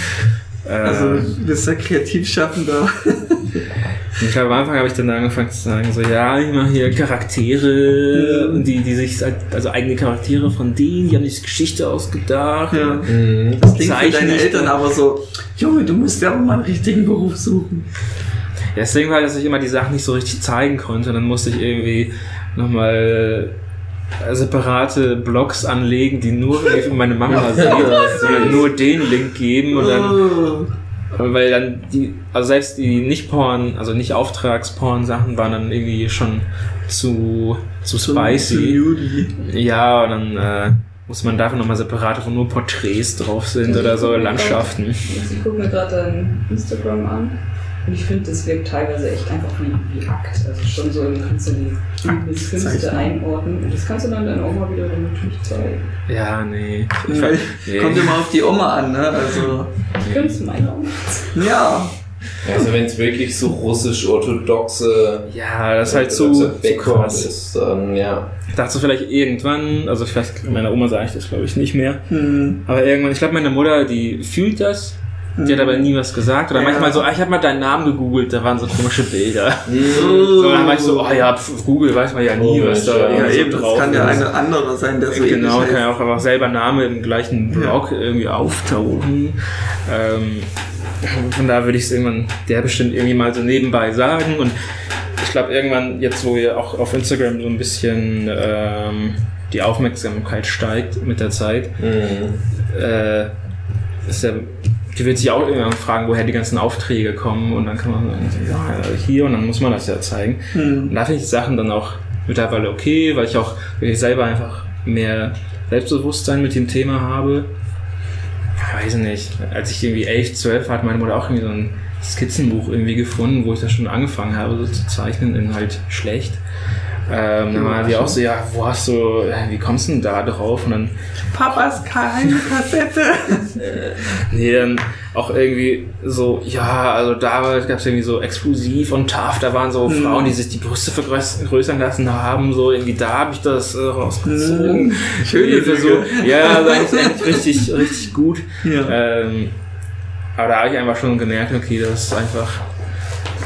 Äh, Also du bist ja kreativ schaffender. Ich glaube, am Anfang habe ich dann angefangen zu sagen, so, ja, ich mache hier Charaktere, Ja. die, die sich, also eigene Charaktere von denen, die haben sich Geschichte ausgedacht. Ja. Mhm. Das klingt für deine Eltern aber so, Junge, du musst ja auch mal einen richtigen Beruf suchen. Deswegen war, dass ich immer die Sachen nicht so richtig zeigen konnte. Dann musste ich irgendwie nochmal äh, separate Blogs anlegen, die nur für meine Mama sondern nur den Link geben und dann Oh. Weil dann die, also selbst die Nicht-Porn, also nicht Auftragsporn-Sachen waren dann irgendwie schon zu, zu spicy. Ja, und dann äh, muss man dafür nochmal separate, wo nur Porträts drauf sind oder so, Landschaften. Ich gucke mir gerade dein Instagram an und ich finde, das wirkt teilweise echt einfach wie, wie Akt. Also schon so, du kannst du die bis Künste einordnen und das kannst du dann deiner Oma wieder dann natürlich zeigen. Ja, nee. Ich fand, nee. Kommt immer auf die Oma an, ne? Also, Du könntest meine Oma ja. Also wenn es wirklich so russisch-orthodoxe ja, das ist halt zu, orthodoxer zu krass. ist, dann ja. Ich dachte vielleicht irgendwann, also vielleicht meiner Oma sage ich das glaube ich nicht mehr, Hm. aber irgendwann, ich glaube meine Mutter, die fühlt das, die hat aber nie was gesagt. Oder Ja. manchmal so, ah, ich habe mal deinen Namen gegoogelt, da waren so komische Bilder. Oh. So, dann war ich so, oh ja, pf, Google weiß man ja nie, Oh, was da ja, Ja, so eben, das drauf kann ja eine andere sein, der so Genau, kann ja auch einfach selber Name im gleichen Blog irgendwie auftauchen. Ähm, von da würde ich es irgendwann der bestimmt irgendwie mal so nebenbei sagen. Und ich glaube, irgendwann, jetzt wo ihr auch auf Instagram so ein bisschen ähm, die Aufmerksamkeit steigt mit der Zeit, Mhm. äh, ist ja, die wird sich auch irgendwann fragen, woher die ganzen Aufträge kommen. Und dann kann man sagen, ja, hier und dann muss man das ja zeigen. Hm. Und da finde ich die Sachen dann auch mittlerweile okay, weil ich auch wirklich selber einfach mehr Selbstbewusstsein mit dem Thema habe. Ich weiß nicht, als ich irgendwie 11, 12 war, hat meine Mutter auch irgendwie so ein Skizzenbuch irgendwie gefunden, wo ich das schon angefangen habe, so zu zeichnen, in halt schlecht. Ähm, dann war die auch so, ja, wo hast du, äh, wie kommst du denn da drauf? Und dann Papas keine Kassette. Nee, dann auch irgendwie so, ja, also damals gab es irgendwie so exklusiv und TAF, da waren so Mhm. Frauen, die sich die Brüste vergröß- vergrößern lassen haben, so irgendwie da habe ich das äh, rausgezogen. Mhm. Schöne so. Ja, also eigentlich, eigentlich richtig, richtig gut. Ja. Ähm, aber da habe ich einfach schon gemerkt, okay, das ist einfach.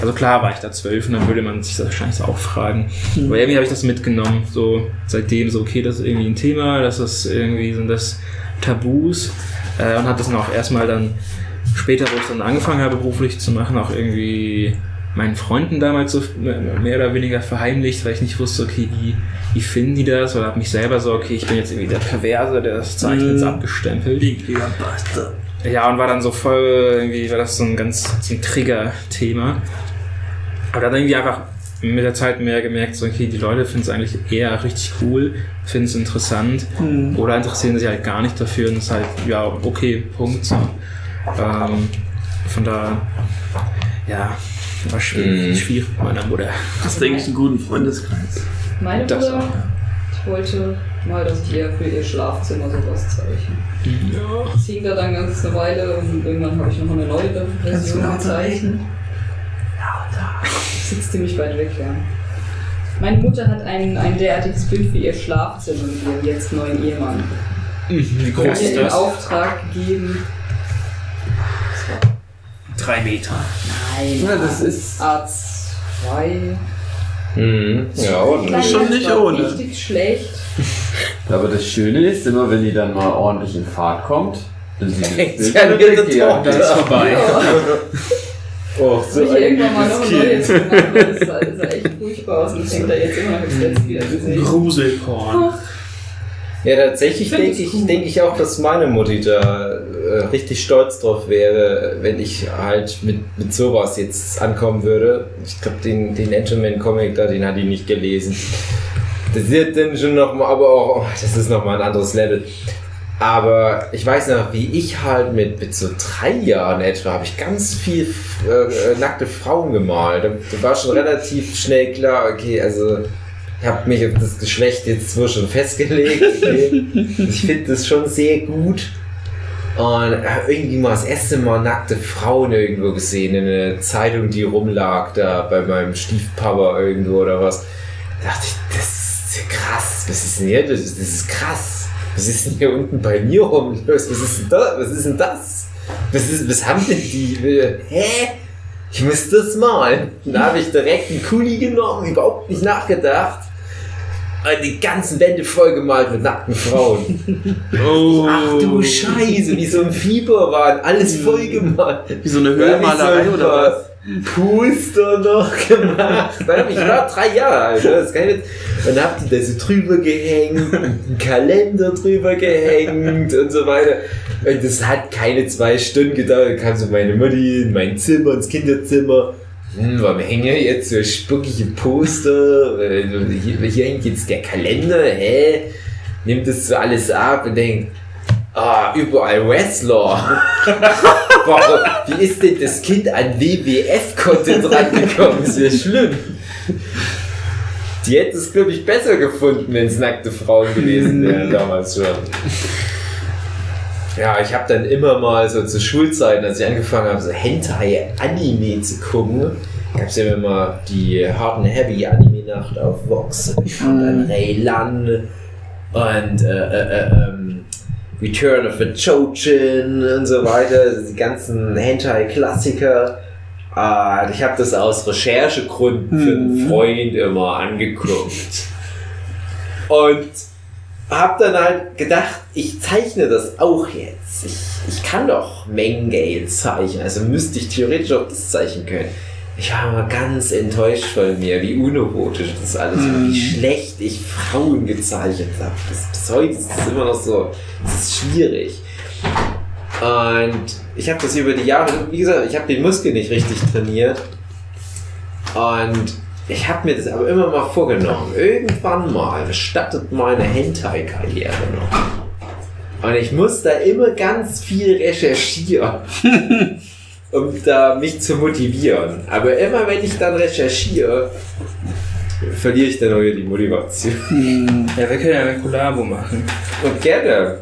Also klar war ich da zwölf und dann würde man sich das wahrscheinlich auch fragen. Mhm. Aber irgendwie habe ich das mitgenommen. So seitdem so, okay, das ist irgendwie ein Thema, das ist irgendwie, sind das Tabus. Äh, und habe das dann auch erstmal dann später, wo ich dann angefangen habe, beruflich zu machen, auch irgendwie meinen Freunden damals so mehr oder weniger verheimlicht, weil ich nicht wusste, okay, wie, wie finden die das? Oder habe mich selber so, okay, ich bin jetzt irgendwie der Perverse, der das Zeichnen Mhm. abgestempelt. Linkiger Bastard. Ja, und war dann so voll, irgendwie war das so ein ganz so ein Trigger-Thema. Aber dann irgendwie einfach mit der Zeit mehr gemerkt, so, okay, die Leute finden es eigentlich eher richtig cool, finden es interessant Mhm. oder interessieren sich halt gar nicht dafür und es ist halt, ja, okay, Punkt. So. Ähm, von da, ja, war schwierig, Mhm. schwierig mit meiner Mutter. Hast du eigentlich einen guten Freundeskreis? Meine Das Mutter auch, wollte mal, dass ich ihr für ihr Schlafzimmer sowas zeichne. Ja. Das hing da dann ganz eine Weile und irgendwann habe ich noch eine neuere Version lauter gezeichnet. Sitzt ziemlich weit weg, ja. Meine Mutter hat ein, ein derartiges Bild für ihr Schlafzimmer mit ihrem jetzt neuen Ehemann. Wie groß ist in das? Auftrag gegeben. Drei Meter. Nein, Ja, das ist- A2. Mhm. Ja, ordentlich. Schon nicht ohne. Richtig schlecht. Aber das Schöne ist immer, wenn die dann mal ordentlich in Fahrt kommt, dann sieht das sie ihrer weg, ja. Tochter. Dann ist vorbei. Oh, Soll ich irgendwann mal noch ein neues gemacht, weil das sah, das sah echt furchtbar aus und das hängt da jetzt immer noch letzten wieder gesehen. Gruselporn. Ja, tatsächlich Ich denke das ich, cool. denke ich auch, dass meine Mutti da äh, richtig stolz drauf wäre, wenn ich halt mit, mit sowas jetzt ankommen würde. Ich glaube, den, den Gentleman-Comic da, den hat die nicht gelesen. Das wird dann schon nochmal, aber auch, oh, das ist nochmal ein anderes Level. Aber ich weiß noch, wie ich halt mit, mit so drei Jahren etwa, habe ich ganz viel äh, äh, nackte Frauen gemalt. Da war schon relativ schnell klar, okay, also ich habe mich auf das Geschlecht jetzt zwar schon festgelegt. Okay. Ich finde das schon sehr gut. Und äh, irgendwie mal das erste Mal nackte Frauen irgendwo gesehen in einer Zeitung, die rumlag, da bei meinem Stiefpapa irgendwo oder was. Da dachte ich, das ist krass. Was ist denn hier? Das ist, das ist krass. Was ist denn hier unten bei mir rum? Was ist denn das? Was ist denn das? Was, ist, was haben denn die? äh, Hä? Ich muss das malen. Dann habe ich direkt einen Kuli genommen, überhaupt nicht nachgedacht. Und die ganzen Wände vollgemalt mit nackten Frauen. Oh. Ach du Scheiße, wie so ein Fieber waren, alles vollgemalt. Wie so eine Da hab ich Höhlenmalerei so ein oder was? Poster noch gemacht. Ich war drei Jahre alt, das kein Witz. Und dann habt ihr da so drüber gehängt, einen Kalender drüber gehängt und so weiter. Und das hat keine zwei Stunden gedauert. Dann kam so meine Mutti in mein Zimmer, ins Kinderzimmer. Hm, warum hängen jetzt so spuckige Poster? Hier, hier hängt jetzt der Kalender, hä? Nimmt das so alles ab und denkt, ah, überall Wrestler. Warum, wie ist denn das Kind an WWF-Content rangekommen? Ist ja schlimm. Die hätte es, glaube ich, besser gefunden, wenn es nackte Frauen gewesen wären damals schon. Ja, ich habe dann immer mal so zu Schulzeiten, als ich angefangen habe, so Hentai-Anime zu gucken, gab es ja immer mal die Hard and Heavy Anime-Nacht auf Vox. Und ich fand dann Ray Lan und äh, äh, äh, ähm, Return of the Chojin und so weiter, die ganzen Hentai-Klassiker. Ah, ich habe das aus Recherchegründen für einen Mhm. Freund immer angeguckt. Und habe dann halt gedacht, ich zeichne das auch jetzt. Ich, ich kann doch Mengale zeichnen, also müsste ich theoretisch auch das zeichnen können. Ich war mal ganz enttäuscht von mir, wie unerotisch das alles war, wie schlecht ich Frauen gezeichnet habe. Bis, bis heute ist es immer noch so, es ist schwierig. Und ich habe das über die Jahre, wie gesagt, ich habe den Muskel nicht richtig trainiert. Und ich habe mir das aber immer mal vorgenommen. Irgendwann mal startet meine Hentai-Karriere noch. Und ich muss da immer ganz viel recherchieren, um da mich zu motivieren. Aber immer wenn ich dann recherchiere, verliere ich dann auch wieder die Motivation. Hm. Ja, wir können ja eine Kollabo machen. Und gerne.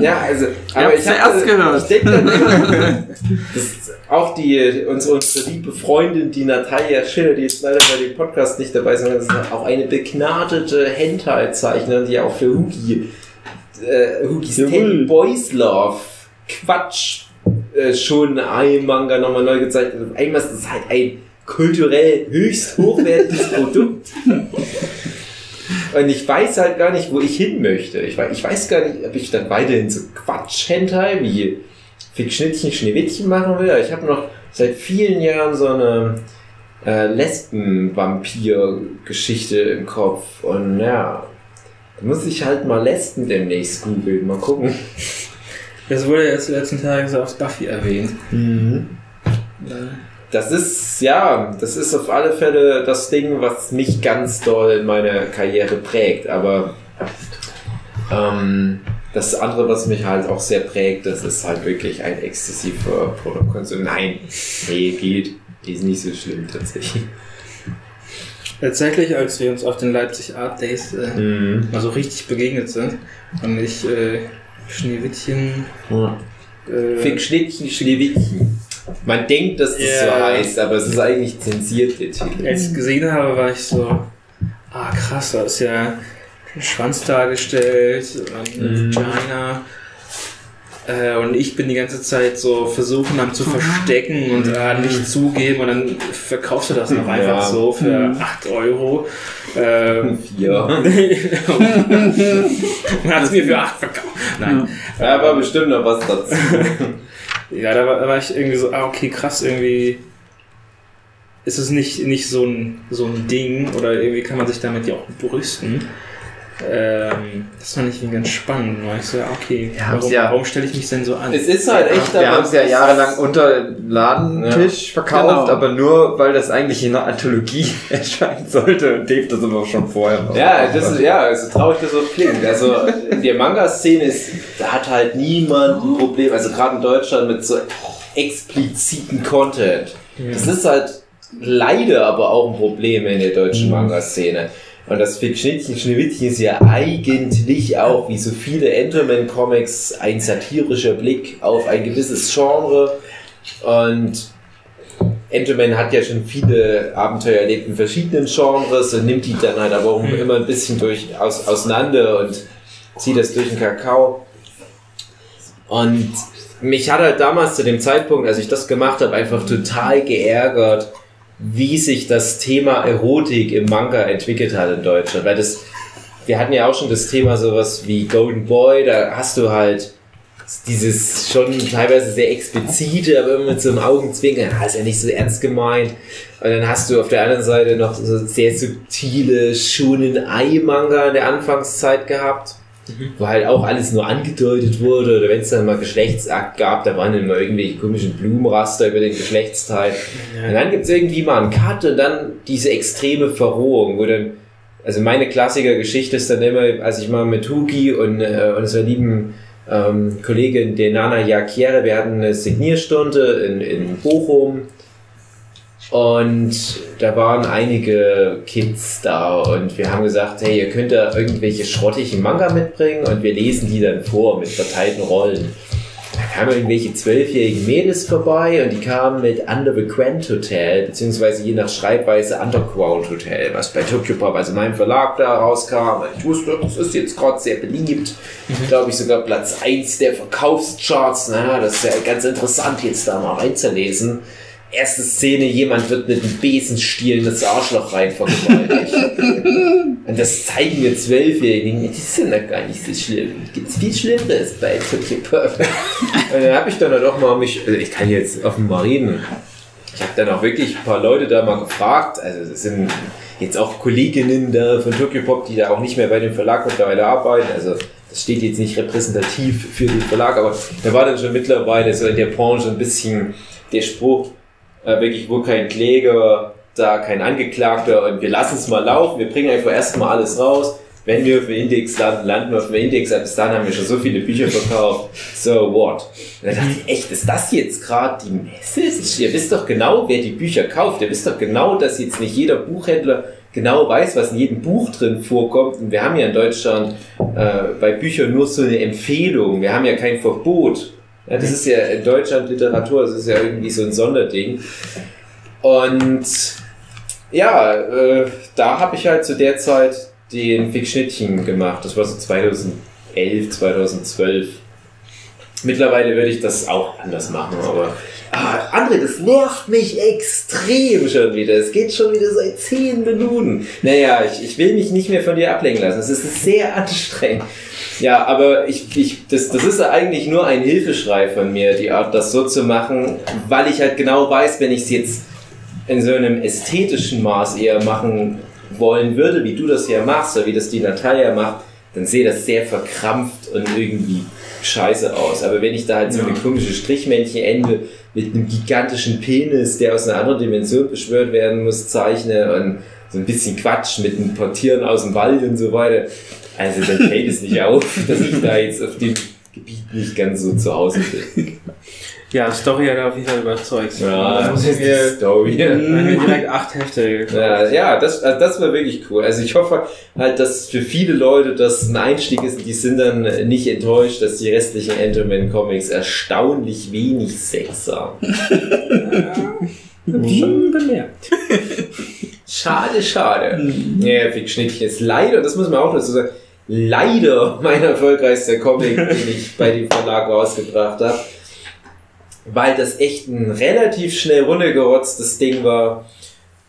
Ja, also, aber ich habe gehört. Ich denke das auch die, unsere, unsere liebe Freundin, die Natalia Schiller, die jetzt leider bei dem Podcast nicht dabei ist, ist auch eine begnadete Hentai-Zeichnerin, die auch für Hugi, äh, Hugis Jawohl. Ten Boys Love Quatsch äh, schon ein Manga nochmal neu gezeichnet hat. Einmal ist das halt ein kulturell höchst hochwertiges Produkt. Und ich weiß halt gar nicht, wo ich hin möchte. Ich weiß, ich weiß gar nicht, ob ich dann weiterhin so Quatsch-Hentai wie Fick Schnittchen, Schneewittchen machen will. Ich habe noch seit vielen Jahren so eine äh, Lesben-Vampir-Geschichte im Kopf. Und ja, da muss ich halt mal Lesben demnächst googeln. Mal gucken. Das wurde jetzt die letzten Tage so auf Buffy erwähnt. Das ist, ja, das ist auf alle Fälle das Ding, was mich ganz doll in meiner Karriere prägt. Aber ähm, das andere, was mich halt auch sehr prägt, das ist halt wirklich ein exzessiver Produktkonsum. Nein, nee, geht. Ist nicht so schlimm tatsächlich. Tatsächlich, als wir uns auf den Leipzig Art Days äh, Mhm. mal so richtig begegnet sind und ich äh, Schneewittchen Ja. äh, Fick Schneewittchen. Man denkt, dass das so Ja. heißt, aber es ist eigentlich zensiert, der Titel. als ich es gesehen habe, war ich so, ah krass, da ist ja ein Schwanz dargestellt und eine Mhm. Vagina. Äh, und ich bin die ganze Zeit so versuchen am zu verstecken und äh, nicht zugeben und dann verkaufst du das noch einfach Ja. so für 8 Euro. Äh, Ja. Man hat es mir für 8 verkauft. Nein. Da war bestimmt noch was dazu. Ja, da war, da war ich irgendwie so, ah, okay, krass, irgendwie ist es nicht, nicht so, ein, so ein Ding oder irgendwie kann man sich damit ja auch brüsten. Ähm, das fand ich irgendwie ganz spannend. weil ich so, ja, okay, haben's warum, ja- warum stelle ich mich denn so an? Es ist halt echt, Wir haben es ja jahrelang unter Ladentisch verkauft, Genau. aber nur, weil das eigentlich in einer Anthologie erscheinen sollte. Und Dave das aber schon vorher noch. Ja, das ist, ja, so traurig das auch klingt. Also, in der Manga-Szene ist, da hat halt niemand ein Problem, also gerade in Deutschland mit so expliziten Content. Das ist halt leider aber auch ein Problem in der deutschen Manga-Szene. Und das Fick Schnittchen Schneewittchen ist ja eigentlich auch, wie so viele Enderman-Comics, ein satirischer Blick auf ein gewisses Genre. Und Enderman hat ja schon viele Abenteuer erlebt in verschiedenen Genres und nimmt die dann halt aber auch immer ein bisschen durch, aus, auseinander und zieht das durch den Kakao. Und mich hat halt damals zu dem Zeitpunkt, als ich das gemacht habe, einfach total geärgert, wie sich das Thema Erotik im Manga entwickelt hat in Deutschland. Weil das, wir hatten ja auch schon das Thema sowas wie Golden Boy, da hast du halt dieses schon teilweise sehr explizite, aber immer mit so einem Augenzwinkern, ah, ist ja nicht so ernst gemeint. Und dann hast du auf der anderen Seite noch so sehr subtile Shonen Ai Manga in der Anfangszeit gehabt, wo halt auch alles nur angedeutet wurde oder wenn es dann mal Geschlechtsakt gab, da waren immer irgendwelche komischen Blumenraster über den Geschlechtsteil. Und dann gibt es irgendwie mal einen Cut und dann diese extreme Verrohung, wo dann, also meine Klassikergeschichte ist dann immer, als ich mal mit Hugi und, äh, unserer lieben ähm, Kollegin Denana Jakiere, wir hatten eine Signierstunde in, in Bochum und da waren einige Kids da und wir haben gesagt, hey, ihr könnt da irgendwelche schrottigen Manga mitbringen und wir lesen die dann vor mit verteilten Rollen. Da kamen irgendwelche zwölfjährigen Mädels vorbei und die kamen mit Under the Grand Hotel, beziehungsweise je nach Schreibweise Underground Hotel, was bei Tokyo Pop, also meinem Verlag da rauskam. Ich wusste, das ist jetzt gerade sehr beliebt. Glaube ich sogar Platz 1 der Verkaufscharts. Naja, das ist ja ganz interessant, jetzt da mal reinzulesen. Erste Szene, jemand wird mit einem Besenstiel in das Arschloch rein vergewaltigt. Und das zeigen mir Zwölfjährigen. Das ist ja gar nicht so schlimm. Gibt's viel Schlimmeres bei Tokyo Pop. Und dann habe ich dann halt auch mal mich, also ich kann jetzt offen mal reden. Ich habe dann auch wirklich ein paar Leute da mal gefragt. Also es sind jetzt auch Kolleginnen da von Tokyo Pop, die da auch nicht mehr bei dem Verlag mittlerweile arbeiten. Also das steht jetzt nicht repräsentativ für den Verlag, aber da war dann schon mittlerweile so in der Branche ein bisschen der Spruch, äh, wirklich wo kein Kläger, da kein Angeklagter und wir lassen es mal laufen, wir bringen einfach erstmal alles raus. Wenn wir auf dem Index landen, landen wir auf dem Index, aber bis dahin haben wir schon so viele Bücher verkauft. So what? Und dann dachte ich, echt, ist das jetzt gerade die Messe? Ihr wisst doch genau, wer die Bücher kauft. Ihr wisst doch genau, dass jetzt nicht jeder Buchhändler genau weiß, was in jedem Buch drin vorkommt. Und wir haben ja in Deutschland äh, bei Büchern nur so eine Empfehlung. Wir haben ja kein Verbot. Ja, das ist ja in Deutschland Literatur, das ist ja irgendwie so ein Sonderding. Und ja, äh, da habe ich halt zu der Zeit den Fick Schnittchen gemacht. Das war so 2011, 2012. Mittlerweile würde ich das auch anders machen, aber. Ah, André, das nervt mich extrem schon wieder. Es geht schon wieder seit 10 Minuten. Naja, ich, ich will mich nicht mehr von dir ablenken lassen. Es ist sehr anstrengend. Ja, aber ich, ich, das, das ist eigentlich nur ein Hilfeschrei von mir, die Art, das so zu machen, weil ich halt genau weiß, wenn ich es jetzt in so einem ästhetischen Maß eher machen wollen würde, wie du das ja machst, oder wie das die Natalia macht, dann sehe das sehr verkrampft und irgendwie scheiße aus. Aber wenn ich da halt so eine komische Strichmännchen ende mit einem gigantischen Penis, der aus einer anderen Dimension beschwört werden muss, zeichne und so ein bisschen Quatsch mit einem Portieren aus dem Wald und so weiter, also dann fällt es nicht auf, dass ich da jetzt auf dem Gebiet nicht ganz so zu Hause bin. Ja, Story hat auf jeden Fall überzeugt. Ja, da muss das ich ist mir die Story. direkt acht Hefte. Ja, ja das, also das war wirklich cool. Also ich hoffe halt, dass für viele Leute das ein Einstieg ist. Die sind dann nicht enttäuscht, dass die restlichen Enderman-Comics erstaunlich wenig Sex haben. Schon bemerkt. Schade, schade. Ja, Fick Schnittchen ist leider, das muss man auch dazu sagen, leider mein erfolgreichster Comic, den ich bei dem Verlag rausgebracht habe. Weil das echt ein relativ schnell runtergerotztes Ding war.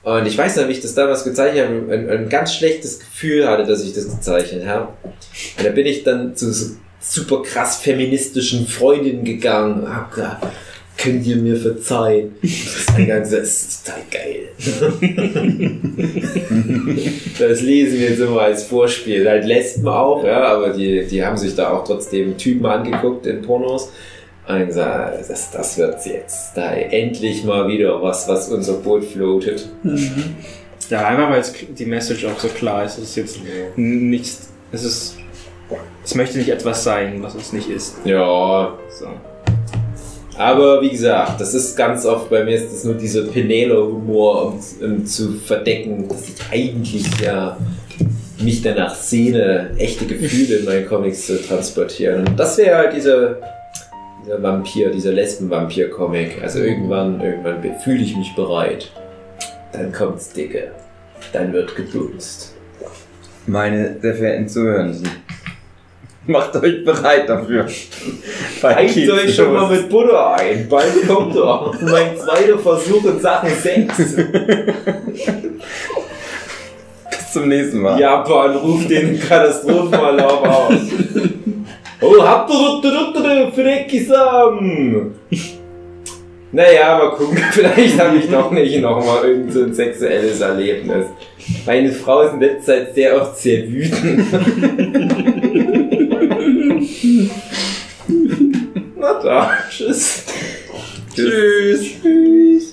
Und ich weiß noch, wie ich das damals gezeichnet habe, ein, ein ganz schlechtes Gefühl hatte, dass ich das gezeichnet habe. Und da bin ich dann zu so super krass feministischen Freundinnen gegangen. Hab gesagt, könnt ihr mir verzeihen? Das ist ein ganzes, das ist total geil. Das lesen wir jetzt immer als Vorspiel. Halt Lesben auch, ja, aber die, die haben sich da auch trotzdem Typen angeguckt in Pornos. Und gesagt, das, das wird jetzt da endlich mal wieder was, was unser Boot floatet. Ja, einfach weil die Message auch so klar ist. Es ist jetzt nichts. Es ist. Es möchte nicht etwas sein, was es nicht ist. Ja, So. aber wie gesagt, das ist ganz oft bei mir ist das nur dieser Penela-Humor, um, um zu verdecken, dass ich eigentlich ja mich danach sehne, echte Gefühle in meinen Comics zu transportieren. Und das wäre halt dieser, dieser Vampir, dieser Lesben-Vampir-Comic. Also irgendwann, irgendwann be- fühle ich mich bereit. Dann kommt's dicke. Dann wird gebumst. Meine sehr verehrten Zuhörenden, macht euch bereit dafür. Kids euch schon mal mit Butter ein. Bald kommt er. Mein zweiter Versuch in Sachen Sex. Bis zum nächsten Mal. Japan ruft den Katastrophenalarm aus. Oh, Frekisam? Naja, mal gucken, vielleicht habe ich doch nicht nochmal irgend so ein sexuelles Erlebnis. Meine Frau ist in letzter Zeit sehr oft sehr wütend. Na da, tschüss. Tschüss.